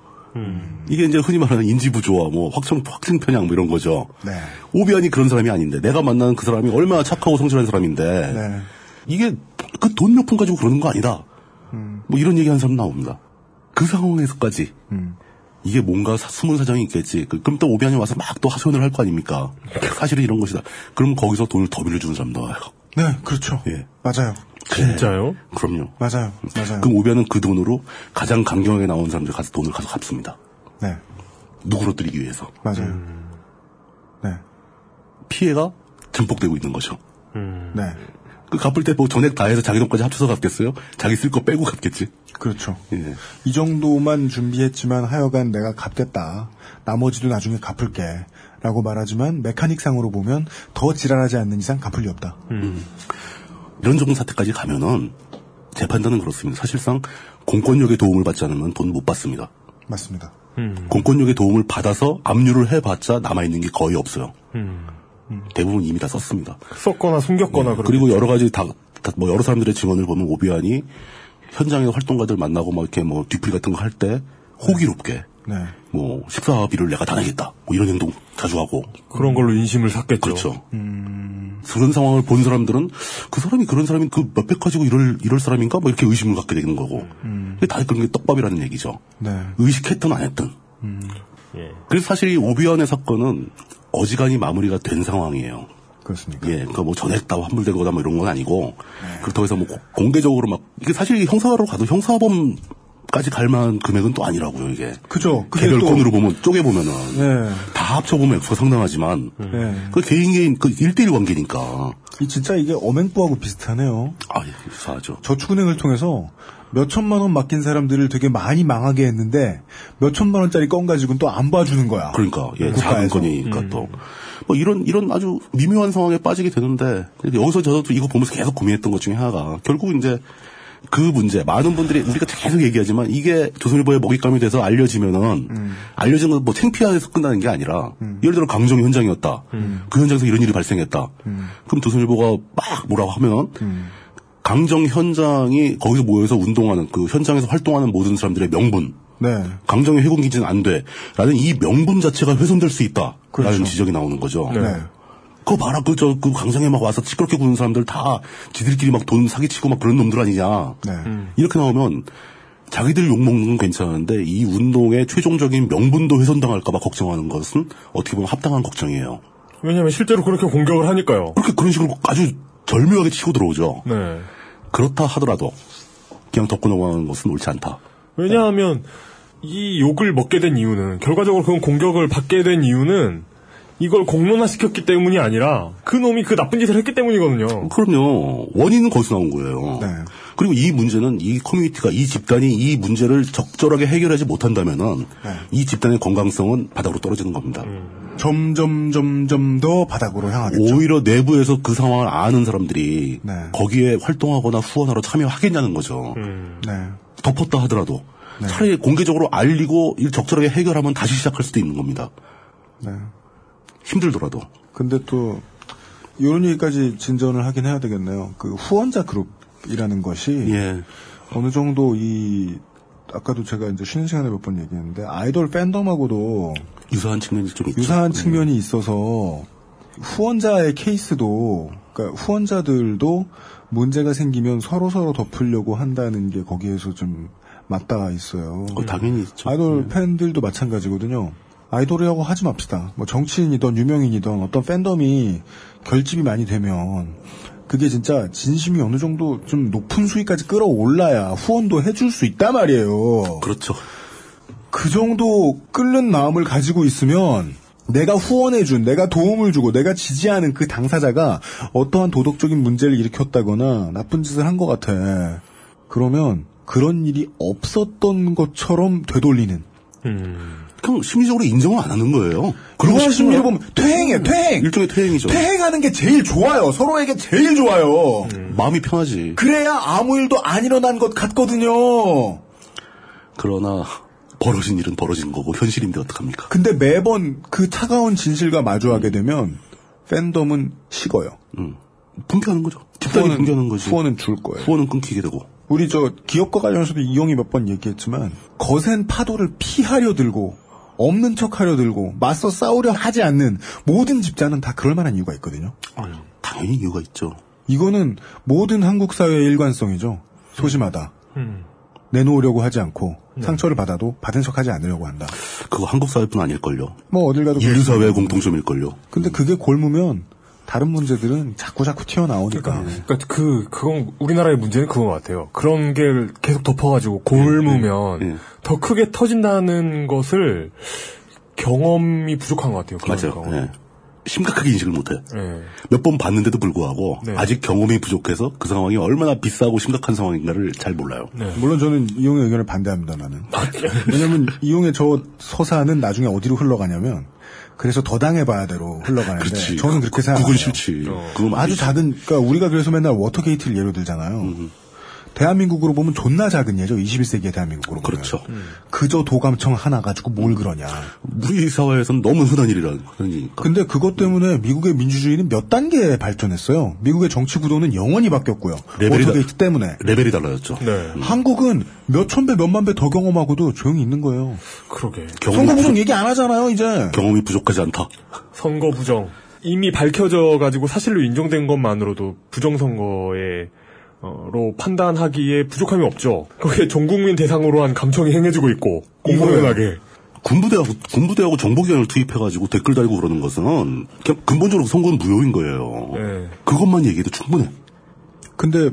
이게 이제 흔히 말하는 인지 부조화, 뭐 확정 확증 편향 뭐 이런 거죠. 네. 오비안이 그런 사람이 아닌데 내가 만나는 그 사람이 얼마나 착하고 성실한 사람인데 네. 이게 그 돈 몇 푼 가지고 그러는 거 아니다. 뭐 이런 얘기하는 사람 나옵니다. 그 상황에서까지 이게 뭔가 사- 숨은 사정이 있겠지. 그, 럼 또 오비안이 와서 막 또 하소연을 할 거 아닙니까? 사실은 이런 것이다. 그럼 거기서 돈을 더 빌려주는 사람도 와요. 네, 그렇죠. 예. 맞아요. 진짜요? 그럼요. 맞아요. 맞아요. 그럼 오비안은 그 돈으로 가장 강경하게 나온 사람들 가서 돈을 가서 갚습니다. 네, 누구로뜨리기 위해서. 맞아요. 네, 피해가 증폭되고 있는 거죠. 네. 그 갚을 때 뭐 전액 다 해서 자기 돈까지 합쳐서 갚겠어요? 자기 쓸 거 빼고 갚겠지. 그렇죠. 예. 이 정도만 준비했지만 하여간 내가 갚겠다. 나머지도 나중에 갚을게. 라고 말하지만 메카닉상으로 보면 더 지랄하지 않는 이상 갚을 리 없다. 이런 정도 사태까지 가면은 제 판단은 그렇습니다. 사실상 공권력의 도움을 받지 않으면 돈 못 받습니다. 맞습니다. 공권력의 도움을 받아서 압류를 해봤자 남아있는 게 거의 없어요. 대부분 이미 다 썼습니다. 썼거나 숨겼거나 그런. 그리고 여러 가지 다, 다- 뭐 여러 사람들의 증언을 보면 오비안이 현장의 활동가들 만나고 막 이렇게 뭐 뒤풀이 같은 거 할 때 호기롭게 네. 뭐 식사비를 내가 다 내겠다 뭐 이런 행동 자주 하고 그런 걸로 인심을 샀겠죠. 그렇죠. 그런 상황을 본 사람들은 그 사람이 그런 사람이 그 몇백 가지고 이럴 이럴 사람인가 뭐 이렇게 의심을 갖게 되는 거고 이게 다 그런 게 떡밥이라는 얘기죠. 네. 의식했든 안 했든. 예. 그래서 사실 이 오비안의 사건은 어지간히 마무리가 된 상황이에요. 그렇습니까? 예, 그러니까 뭐 전액 다 환불된 거다 뭐 이런 건 아니고 그렇다고 해서 뭐 고- 공개적으로 막 이게 사실 형사로 가도 형사범 까지 갈 만한 금액은 또 아니라고요 이게. 그죠. 그게 개별 또- 건으로 보면 쪼개 보면은 네. 다 합쳐 보면 액수가 상당하지만 네. 그 개인 개인 그 1대1 관계니까 이 진짜 이게 엄행부하고 비슷하네요. 아 예, 유사하죠. 저축은행을 통해서 몇 천만 원 맡긴 사람들을 되게 많이 망하게 했는데 몇 천만 원짜리 건 가지고는 또 안 봐주는 거야. 그러니까 예, 국가에서. 작은 건이니까 또. 뭐 이런 이런 아주 미묘한 상황에 빠지게 되는데 여기서 저도 이거 보면서 계속 고민했던 것 중에 하나가 결국 이제 그 문제 많은 분들이 우리가 계속 얘기하지만 이게 조선일보의 먹잇감이 돼서 알려지면은 알려진 건뭐 창피해서 끝나는 게 아니라 예를 들어 강정 현장이었다 그 현장에서 이런 일이 발생했다 그럼 조선일보가 막 뭐라고 하면 강정 현장이 거기서 모여서 운동하는 그 현장에서 활동하는 모든 사람들의 명분 네. 강정의 해군 기지는 안 돼. 라는 이 명분 자체가 훼손될 수 있다. 라는 그렇죠. 지적이 나오는 거죠. 네. 그거 봐라. 그, 저, 그 강정에 막 와서 시끄럽게 구는 사람들 다 지들끼리 막 돈 사기치고 막 그런 놈들 아니냐. 네. 이렇게 나오면 자기들 욕먹는 건 괜찮은데 이 운동의 최종적인 명분도 훼손당할까봐 걱정하는 것은 어떻게 보면 합당한 걱정이에요. 왜냐면 실제로 그렇게 공격을 하니까요. 그렇게 그런 식으로 아주 절묘하게 치고 들어오죠. 네. 그렇다 하더라도 그냥 덮고 넘어가는 것은 옳지 않다. 왜냐하면 이 욕을 먹게 된 이유는 결과적으로 그런 공격을 받게 된 이유는 이걸 공론화 시켰기 때문이 아니라 그 놈이 그 나쁜 짓을 했기 때문이거든요. 그럼요. 원인은 거기서 나온 거예요. 네. 그리고 이 문제는 이 커뮤니티가 이 집단이 이 문제를 적절하게 해결하지 못한다면은 네. 이 집단의 건강성은 바닥으로 떨어지는 겁니다. 점점 점점 더 바닥으로 향하겠죠. 오히려 내부에서 그 상황을 아는 사람들이 네. 거기에 활동하거나 후원하러 참여하겠냐는 거죠. 네. 덮었다 하더라도 차라리 공개적으로 알리고 일 적절하게 해결하면 다시 시작할 수도 있는 겁니다. 네. 힘들더라도. 근데 또 이런 얘기까지 진전을 하긴 해야 되겠네요. 그 후원자 그룹이라는 것이 예. 어느 정도 이 아까도 제가 이제 쉬는 시간에 몇 번 얘기했는데 아이돌 팬덤하고도 유사한 측면이 좀 있죠. 유사한 측면이 있어서 후원자의 케이스도 그러니까 후원자들도 문제가 생기면 서로 서로 덮으려고 한다는 게 거기에서 좀 맞닿아 있어요. 어, 당연히 있죠. 아이돌 팬들도 마찬가지거든요. 아이돌이라고 하지 맙시다. 뭐 정치인이든 유명인이든 어떤 팬덤이 결집이 많이 되면 그게 진짜 진심이 어느 정도 좀 높은 수위까지 끌어올라야 후원도 해줄 수 있단 말이에요. 그렇죠. 그 정도 끓는 마음을 가지고 있으면 내가 후원해준, 내가 도움을 주고, 내가 지지하는 그 당사자가 어떠한 도덕적인 문제를 일으켰다거나 나쁜 짓을 한 것 같아. 그러면 그런 일이 없었던 것처럼 되돌리는. 그냥 심리적으로 인정을 안 하는 거예요. 그런 심리를 보면 퇴행이에요, 퇴행! 일종의 퇴행이죠. 퇴행하는 게 제일 좋아요. 서로에게 제일 좋아요. 마음이 편하지. 그래야 아무 일도 안 일어난 것 같거든요. 그러나 벌어진 일은 벌어진 거고 현실인데 어떡합니까? 근데 매번 그 차가운 진실과 마주하게 되면 팬덤은 식어요. 음. 붕괴하는 거죠. 집단이 붕괴하는 거지. 후원은 줄 거예요. 후원은 끊기게 되고. 우리 저 기업과 관련해서도 이용이 몇 번 얘기했지만 거센 파도를 피하려 들고 없는 척 하려 들고 맞서 싸우려 하지 않는 모든 집단은 다 그럴 만한 이유가 있거든요. 당연히 이유가 있죠. 이거는 모든 한국 사회의 일관성이죠. 소심하다. 내놓으려고 하지 않고 상처를 받아도 받은 척 하지 않으려고 한다. 그거 한국 사회뿐 아닐걸요. 뭐 어딜 가도 인류. 사회의 공통점일걸요. 근데 그게 골무면 다른 문제들은 자꾸 자꾸 튀어나오니까. 그러니까 그 그건 우리나라의 문제는 것 같아요. 그런 게 계속 덮어가지고 골무면 더 크게 터진다는 것을 경험이 부족한 것 같아요. 맞아요. 예. 심각하게 인식을 못해. 예. 몇번 봤는데도 불구하고 네. 아직 경험이 부족해서 그 상황이 얼마나 비싸고 심각한 상황인가를 잘 몰라요. 네. 물론 저는 이용의 의견을 반대합니다, 나는. 왜냐면 이용의 저 서사는 나중에 어디로 흘러가냐면 그래서 더 당해봐야 대로 흘러가는데 그렇지. 저는 그렇게 그- 생각해요. 그건 싫지. 그건 아주. 작은 그러니까 우리가 그래서 맨날 워터게이트를 예로 들잖아요. 대한민국으로 보면 존나 작은 예죠. 21세기의 대한민국으로 보면. 그렇죠. 그저 도감청 하나 가지고 뭘 그러냐. 우리 사회에서는 너무 흔한 일이라는 일이니까. 근데 그것 때문에 미국의 민주주의는 몇 단계 발전했어요. 미국의 정치 구도는 영원히 바뀌었고요. 레벨이 다- 워터게이트 때문에. 레벨이 달라졌죠. 네. 한국은 몇천 배, 몇만 배 더 경험하고도 조용히 있는 거예요. 그러게. 선거 부정 얘기 안 하잖아요, 이제. 경험이 부족하지 않다. 선거 부정 이미 밝혀져 가지고 사실로 인정된 것만으로도 부정 선거에 어 로 판단하기에 부족함이 없죠. 거기에 전 국민 대상으로 한 감청이 행해지고 있고 공공연하게. 군부대하고 군부대하고 정보기관을 투입해가지고 댓글 달고 그러는 것은 그냥 근본적으로 선거는 무효인 거예요. 예. 그것만 얘기해도 충분해. 근데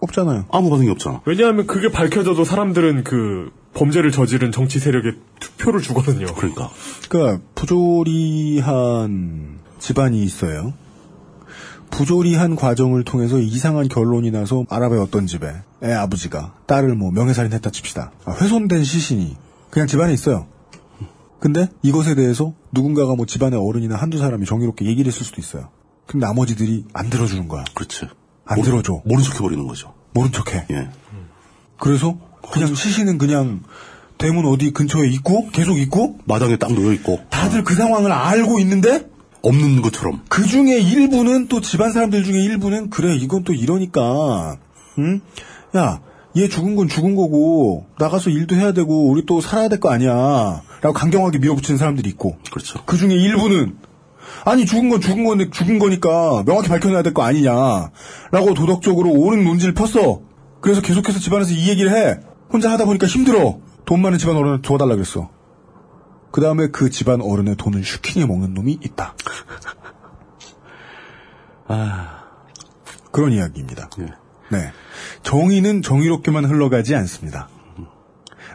없잖아요. 아무 반응이 없잖아. 왜냐하면 그게 밝혀져도 사람들은 그 범죄를 저지른 정치 세력에 투표를 주거든요. 그러니까. 그러니까 부조리한 집안이 있어요. 부조리한 과정을 통해서 이상한 결론이 나서 아랍의 어떤 집에 애 아버지가 딸을 뭐 명예살인했다 칩시다. 아, 훼손된 시신이 그냥 집안에 있어요. 근데 이것에 대해서 누군가가 뭐 집안의 어른이나 한두 사람이 정의롭게 얘기를 했을 수도 있어요. 그럼 나머지들이 안 들어주는 거야. 그렇지. 안 모르- 들어줘. 모른 척 해버리는 거죠. 모른 척 해. 예. 그래서 그냥 시신은 그냥 대문 어디 근처에 있고 계속 있고 마당에 딱 놓여 있고 다들 그 상황을 알고 있는데 없는 것처럼. 그 중에 일부는 또 집안 사람들 중에 일부는 그래 이건 또 이러니까 응? 야, 얘 죽은 건 죽은 거고 나가서 일도 해야 되고 우리 또 살아야 될 거 아니야. 라고 강경하게 밀어붙이는 사람들이 있고 그렇죠. 그 중에 일부는 아니 죽은 건 죽은 건데 죽은 거니까 명확히 밝혀내야 될 거 아니냐라고 도덕적으로 옳은 논지를 폈어. 그래서 계속해서 집안에서 이 얘기를 해. 혼자 하다 보니까 힘들어. 돈 많은 집안 어른을 도와달라 그랬어. 그 다음에 그 집안 어른의 돈을 슈킹해 먹는 놈이 있다. 아, 그런 이야기입니다. 예. 네. 정의는 정의롭게만 흘러가지 않습니다.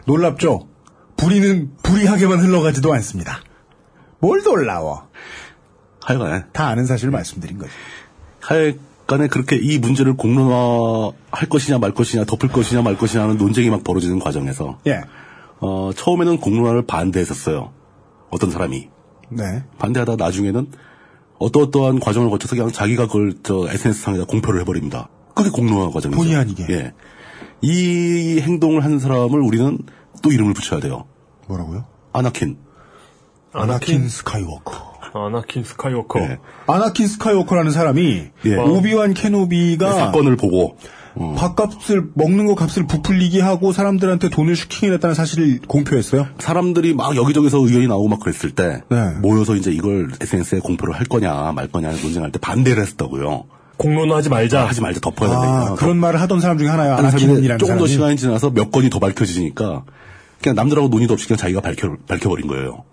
놀랍죠? 불의는 불의하게만 흘러가지도 않습니다. 뭘 놀라워? 하여간에 다 아는 사실을 말씀드린 거죠. 하여간에 그렇게 이 문제를 공론화할 것이냐 말 것이냐 덮을 것이냐 말 것이냐 하는 논쟁이 막 벌어지는 과정에서 예. 어, 처음에는 공론화를 반대했었어요. 어떤 사람이 네. 반대하다 나중에는 어떠어떠한 과정을 거쳐서 그냥 자기가 그걸 저 SNS상에다 공표를 해버립니다. 그게 공론화 과정이죠. 본의 아니게. 예. 이 행동을 한 사람을 우리는 또 이름을 붙여야 돼요. 뭐라고요? 아나킨. 아나킨 스카이워커. 아나킨 스카이워커. 예. 아나킨 스카이워커라는 사람이 예. 오비완 케노비가 사건을 보고 어. 밥값을 먹는 거 값을 부풀리게 하고 사람들한테 돈을 슈킹해냈다는 사실을 공표했어요. 사람들이 막 여기저기서 의견이 나오고 막 그랬을 때 네. 모여서 이제 이걸 SNS에 공표를 할 거냐 말 거냐 논쟁할 때 반대를 했었다고요. 공론화하지 말자. 하지 말자 덮어야 아, 된다. 그런 말을 하던 사람 중에 하나예요. 하는 사람이 조금 더 사람이. 시간이 지나서 몇 건이 더 밝혀지니까 그냥 남들하고 논의도 없이 그냥 자기가 밝혀 밝혀버린 거예요.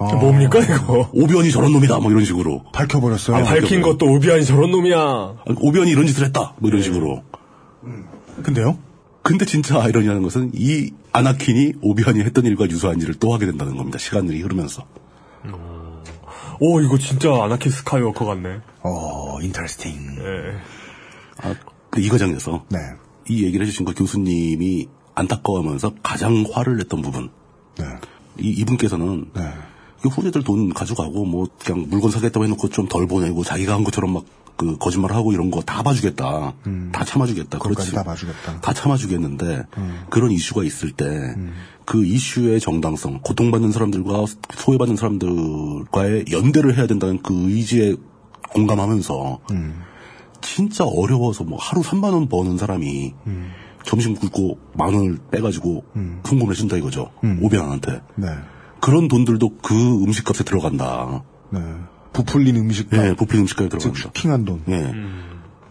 아, 뭡니까 이거? 오비완이 저런 놈이다 뭐 이런 식으로. 밝혀버렸어요. 아, 밝힌 것도 오비완이 저런 놈이야. 오비완이 이런 짓을 했다 뭐 이런 식으로. 근데요? 근데 진짜 아이러니한 것은 이 아나킨이 오비완이 했던 일과 유사한 일을 또 하게 된다는 겁니다. 시간들이 흐르면서. 오 이거 진짜 아나킨 스카이워커 같네. 어, interesting. 예. 아, 그 이 과정에서 네. 이 얘기를 해주신 그 교수님이 안타까워하면서 가장 화를 냈던 부분. 네. 이, 이분께서는 네. 이 후배들 돈 가져가고 뭐 그냥 물건 사겠다고 해놓고 좀 덜 보내고 자기가 한 것처럼 막 그 거짓말하고 이런 거 다 봐주겠다. 다 참아주겠다. 음. 그렇지. 다 봐주겠다. 음. 다 참아주겠는데 그런 이슈가 있을 때 그 이슈의 정당성, 고통받는 사람들과 소외받는 사람들과의 연대를 해야 된다는 그 의지에 공감하면서 음. 진짜 어려워서 뭐 하루 3만 원 버는 사람이 음. 점심 굶고 만 원을 빼가지고 송금을 해준다 이거죠. 음. 오비안한테. 네. 그런 돈들도 그 음식값에 들어간다. 네. 부풀린 음식값. 예, 부풀린 음식값에 즉 들어간다. 슈킹한 돈. 예.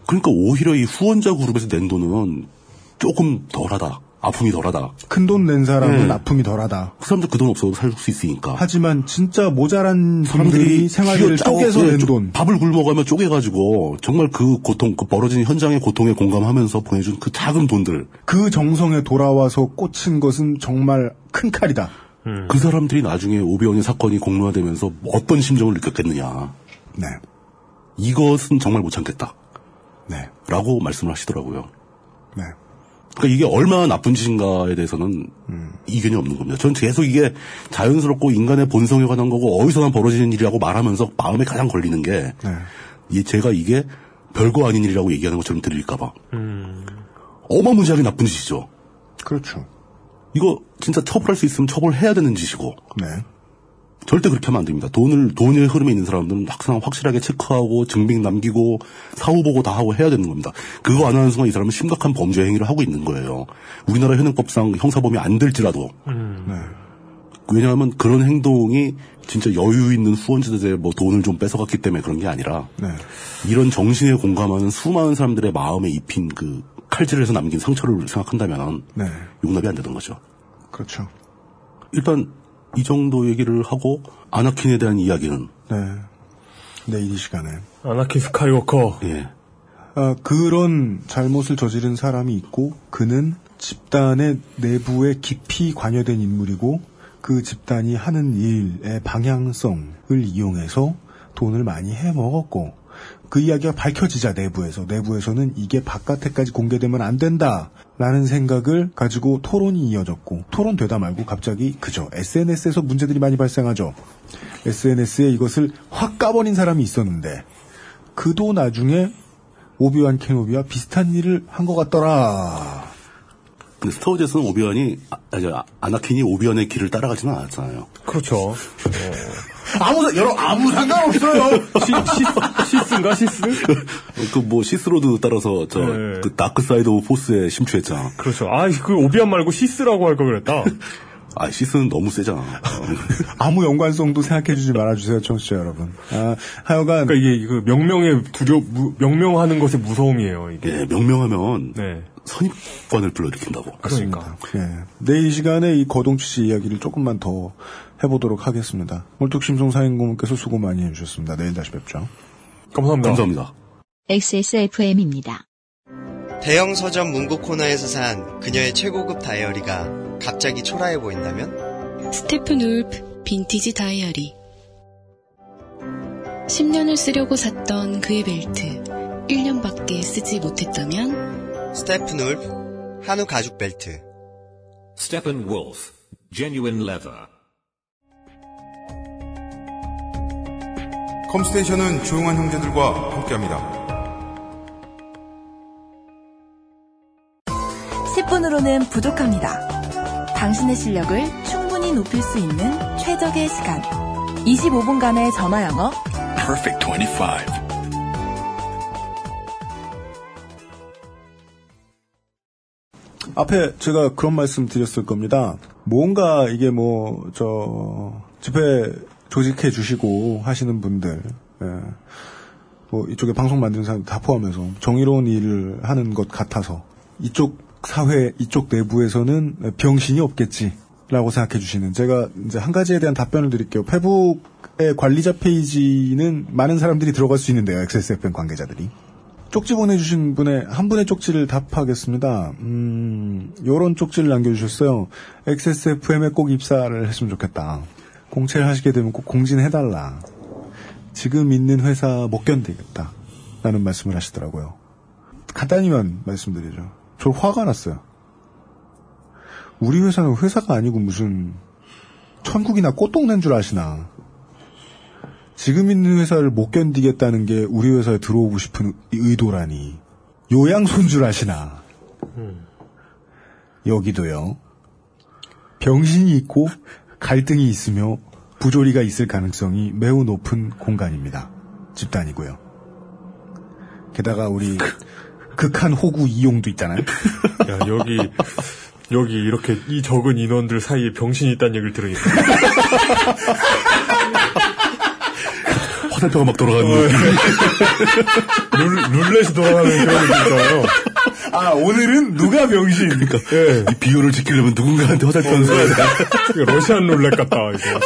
그러니까 오히려 이 후원자 그룹에서 낸 돈은 조금 덜하다. 아픔이 덜하다. 큰 돈 낸 사람은 네. 아픔이 덜하다. 그 사람들 그 돈 없어도 살 수 있으니까. 하지만 진짜 모자란 분들이 생활비를 쪼개서 예, 낸좀 돈. 밥을 굶어가며 쪼개가지고 정말 그 고통, 그 벌어진 현장의 고통에 공감하면서 보내준 그 작은 돈들. 그 정성에 돌아와서 꽂힌 것은 정말 큰 칼이다. 그 사람들이 나중에 오비언의 사건이 공론화되면서 어떤 심정을 느꼈겠느냐. 네. 이것은 정말 못 참겠다. 네. 라고 말씀을 하시더라고요. 네. 그러니까 이게 얼마나 나쁜 짓인가에 대해서는 이견이 없는 겁니다. 전 계속 이게 자연스럽고 인간의 본성에 관한 거고 어디서나 벌어지는 일이라고 말하면서 마음에 가장 걸리는 게 네. 이 제가 이게 별거 아닌 일이라고 얘기하는 것처럼 들릴까봐. 어마무지하게 나쁜 짓이죠. 그렇죠. 이거 진짜 처벌할 수 있으면 처벌해야 되는 짓이고 네. 절대 그렇게 하면 안 됩니다. 돈을 돈의 흐름에 있는 사람들은 항상 확실하게 체크하고 증빙 남기고 사후 보고 다 하고 해야 되는 겁니다. 그거 안 하는 순간 이 사람은 심각한 범죄 행위를 하고 있는 거예요. 우리나라 현행법상 형사범위 안 될지라도 네. 왜냐하면 그런 행동이 진짜 여유 있는 후원자들의 뭐 돈을 좀 뺏어갔기 때문에 그런 게 아니라 네. 이런 정신에 공감하는 수많은 사람들의 마음에 입힌 그 칼질에서 남긴 상처를 생각한다면 네. 용납이 안 되는 거죠. 그렇죠. 일단 이 정도 얘기를 하고 아나킨에 대한 이야기는 네. 내일 이 시간에. 아나킨 스카이워커. 예. 아, 그런 잘못을 저지른 사람이 있고 그는 집단의 내부에 깊이 관여된 인물이고 그 집단이 하는 일의 방향성을 이용해서 돈을 많이 해 먹었고 그 이야기가 밝혀지자 내부에서 내부에서는 이게 바깥에까지 공개되면 안 된다라는 생각을 가지고 토론이 이어졌고 토론 되다 말고 갑자기 그죠 SNS에서 문제들이 많이 발생하죠 SNS에 이것을 확 까버린 사람이 있었는데 그도 나중에 오비완 케노비와 비슷한 일을 한 것 같더라. 근데 스타워즈에서는 오비완이 아, 아니, 아, 아나킨이 오비완의 길을 따라가지는 않았잖아요. 그렇죠. 아무 여러 아무 상관없어요. 시, 시 스인가 시스? 그 뭐 Sith Lord 따라서 저 네. 그 dark side of Force에 심취했잖아. 그렇죠. 아, 그 오비완 말고 시스라고 할 걸 그랬다. 아 시스는 너무 세잖아. 아무 연관성도 생각해주지 말아주세요, 청취자 여러분. 아, 하여간 그러니까 이게 그 명명의 두려 무- 명명하는 것의 무서움이에요. 이게. 예, 명명하면 네. 선입관을 불러일으킨다고. 그러니까. 예. 내일 이 시간에 이 거동치 씨 이야기를 조금만 더 해보도록 하겠습니다. 몰뚝심송 사인고문께서 수고 많이 해주셨습니다. 내일 다시 뵙죠. 감사합니다. 감사합니다. XSFM입니다. 대형 서점 문구 코너에서 산 그녀의 최고급 다이어리가 갑자기 초라해 보인다면? 스테픈 울프 빈티지 다이어리 10년을 쓰려고 샀던 그의 벨트 1년밖에 쓰지 못했다면 스테픈 울프 한우 가죽 벨트 Steppenwolf, genuine leather. 컴스테이션은 조용한 형제들과 함께합니다. 10분으로는 부족합니다. 당신의 실력을 충분히 높일 수 있는 최적의 시간. 25분간의 전화 영어. Perfect 25. 앞에 제가 그런 말씀 드렸을 겁니다. 뭔가 이게 뭐, 저, 집회 조직해 주시고 하시는 분들, 예. 뭐, 이쪽에 방송 만드는 사람 다 포함해서 정의로운 일을 하는 것 같아서 이쪽 사회, 이쪽 내부에서는 병신이 없겠지. 라고 생각해 주시는 제가 이제 한 가지에 대한 답변을 드릴게요. 페북의 관리자 페이지는 많은 사람들이 들어갈 수 있는데요. XSFM 관계자들이. 쪽지 보내주신 분의 한 분의 쪽지를 답하겠습니다. 음, 요런 쪽지를 남겨주셨어요. XSFM에 꼭 입사를 했으면 좋겠다. 공채를 하시게 되면 꼭 공진해달라. 지금 있는 회사 못 견디겠다. 라는 말씀을 하시더라고요. 간단히만 말씀드리죠. 저 화가 났어요. 우리 회사는 회사가 아니고 무슨 천국이나 꽃동네인 줄 아시나. 지금 있는 회사를 못 견디겠다는 게 우리 회사에 들어오고 싶은 의도라니. 요양손 줄 아시나. 여기도요. 병신이 있고 갈등이 있으며 부조리가 있을 가능성이 매우 높은 공간입니다. 집단이고요. 게다가 우리 극한 호구 이용도 있잖아요. 야, 여기, 여기 이렇게 이 적은 인원들 사이에 병신이 있다는 얘기를 들으니까. 화살표가 막 돌아가는 어, 룰, 룰렛이 돌아가는 그런 느낌 있잖아요. 아, 오늘은 누가 병신? 그러니까 이 비율을 지키려면 누군가한테 화살표를 써야 돼. 이거 러시안 룰렛 같다, 이거.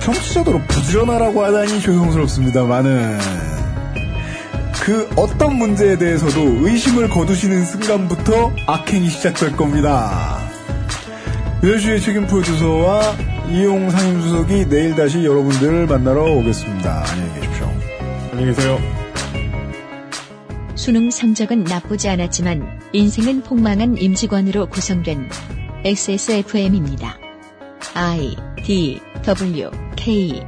청취자도로 부지런하라고 하다니 죄송스럽습니다만은 그 어떤 문제에 대해서도 의심을 거두시는 순간부터 악행이 시작될 겁니다. 유현수의 책임 프로듀서와 이용 상임수석이 내일 다시 여러분들을 만나러 오겠습니다. 안녕히 계십시오. 안녕히 계세요. 수능 성적은 나쁘지 않았지만 인생은 폭망한 임직원으로 구성된 XSFM입니다. I D W K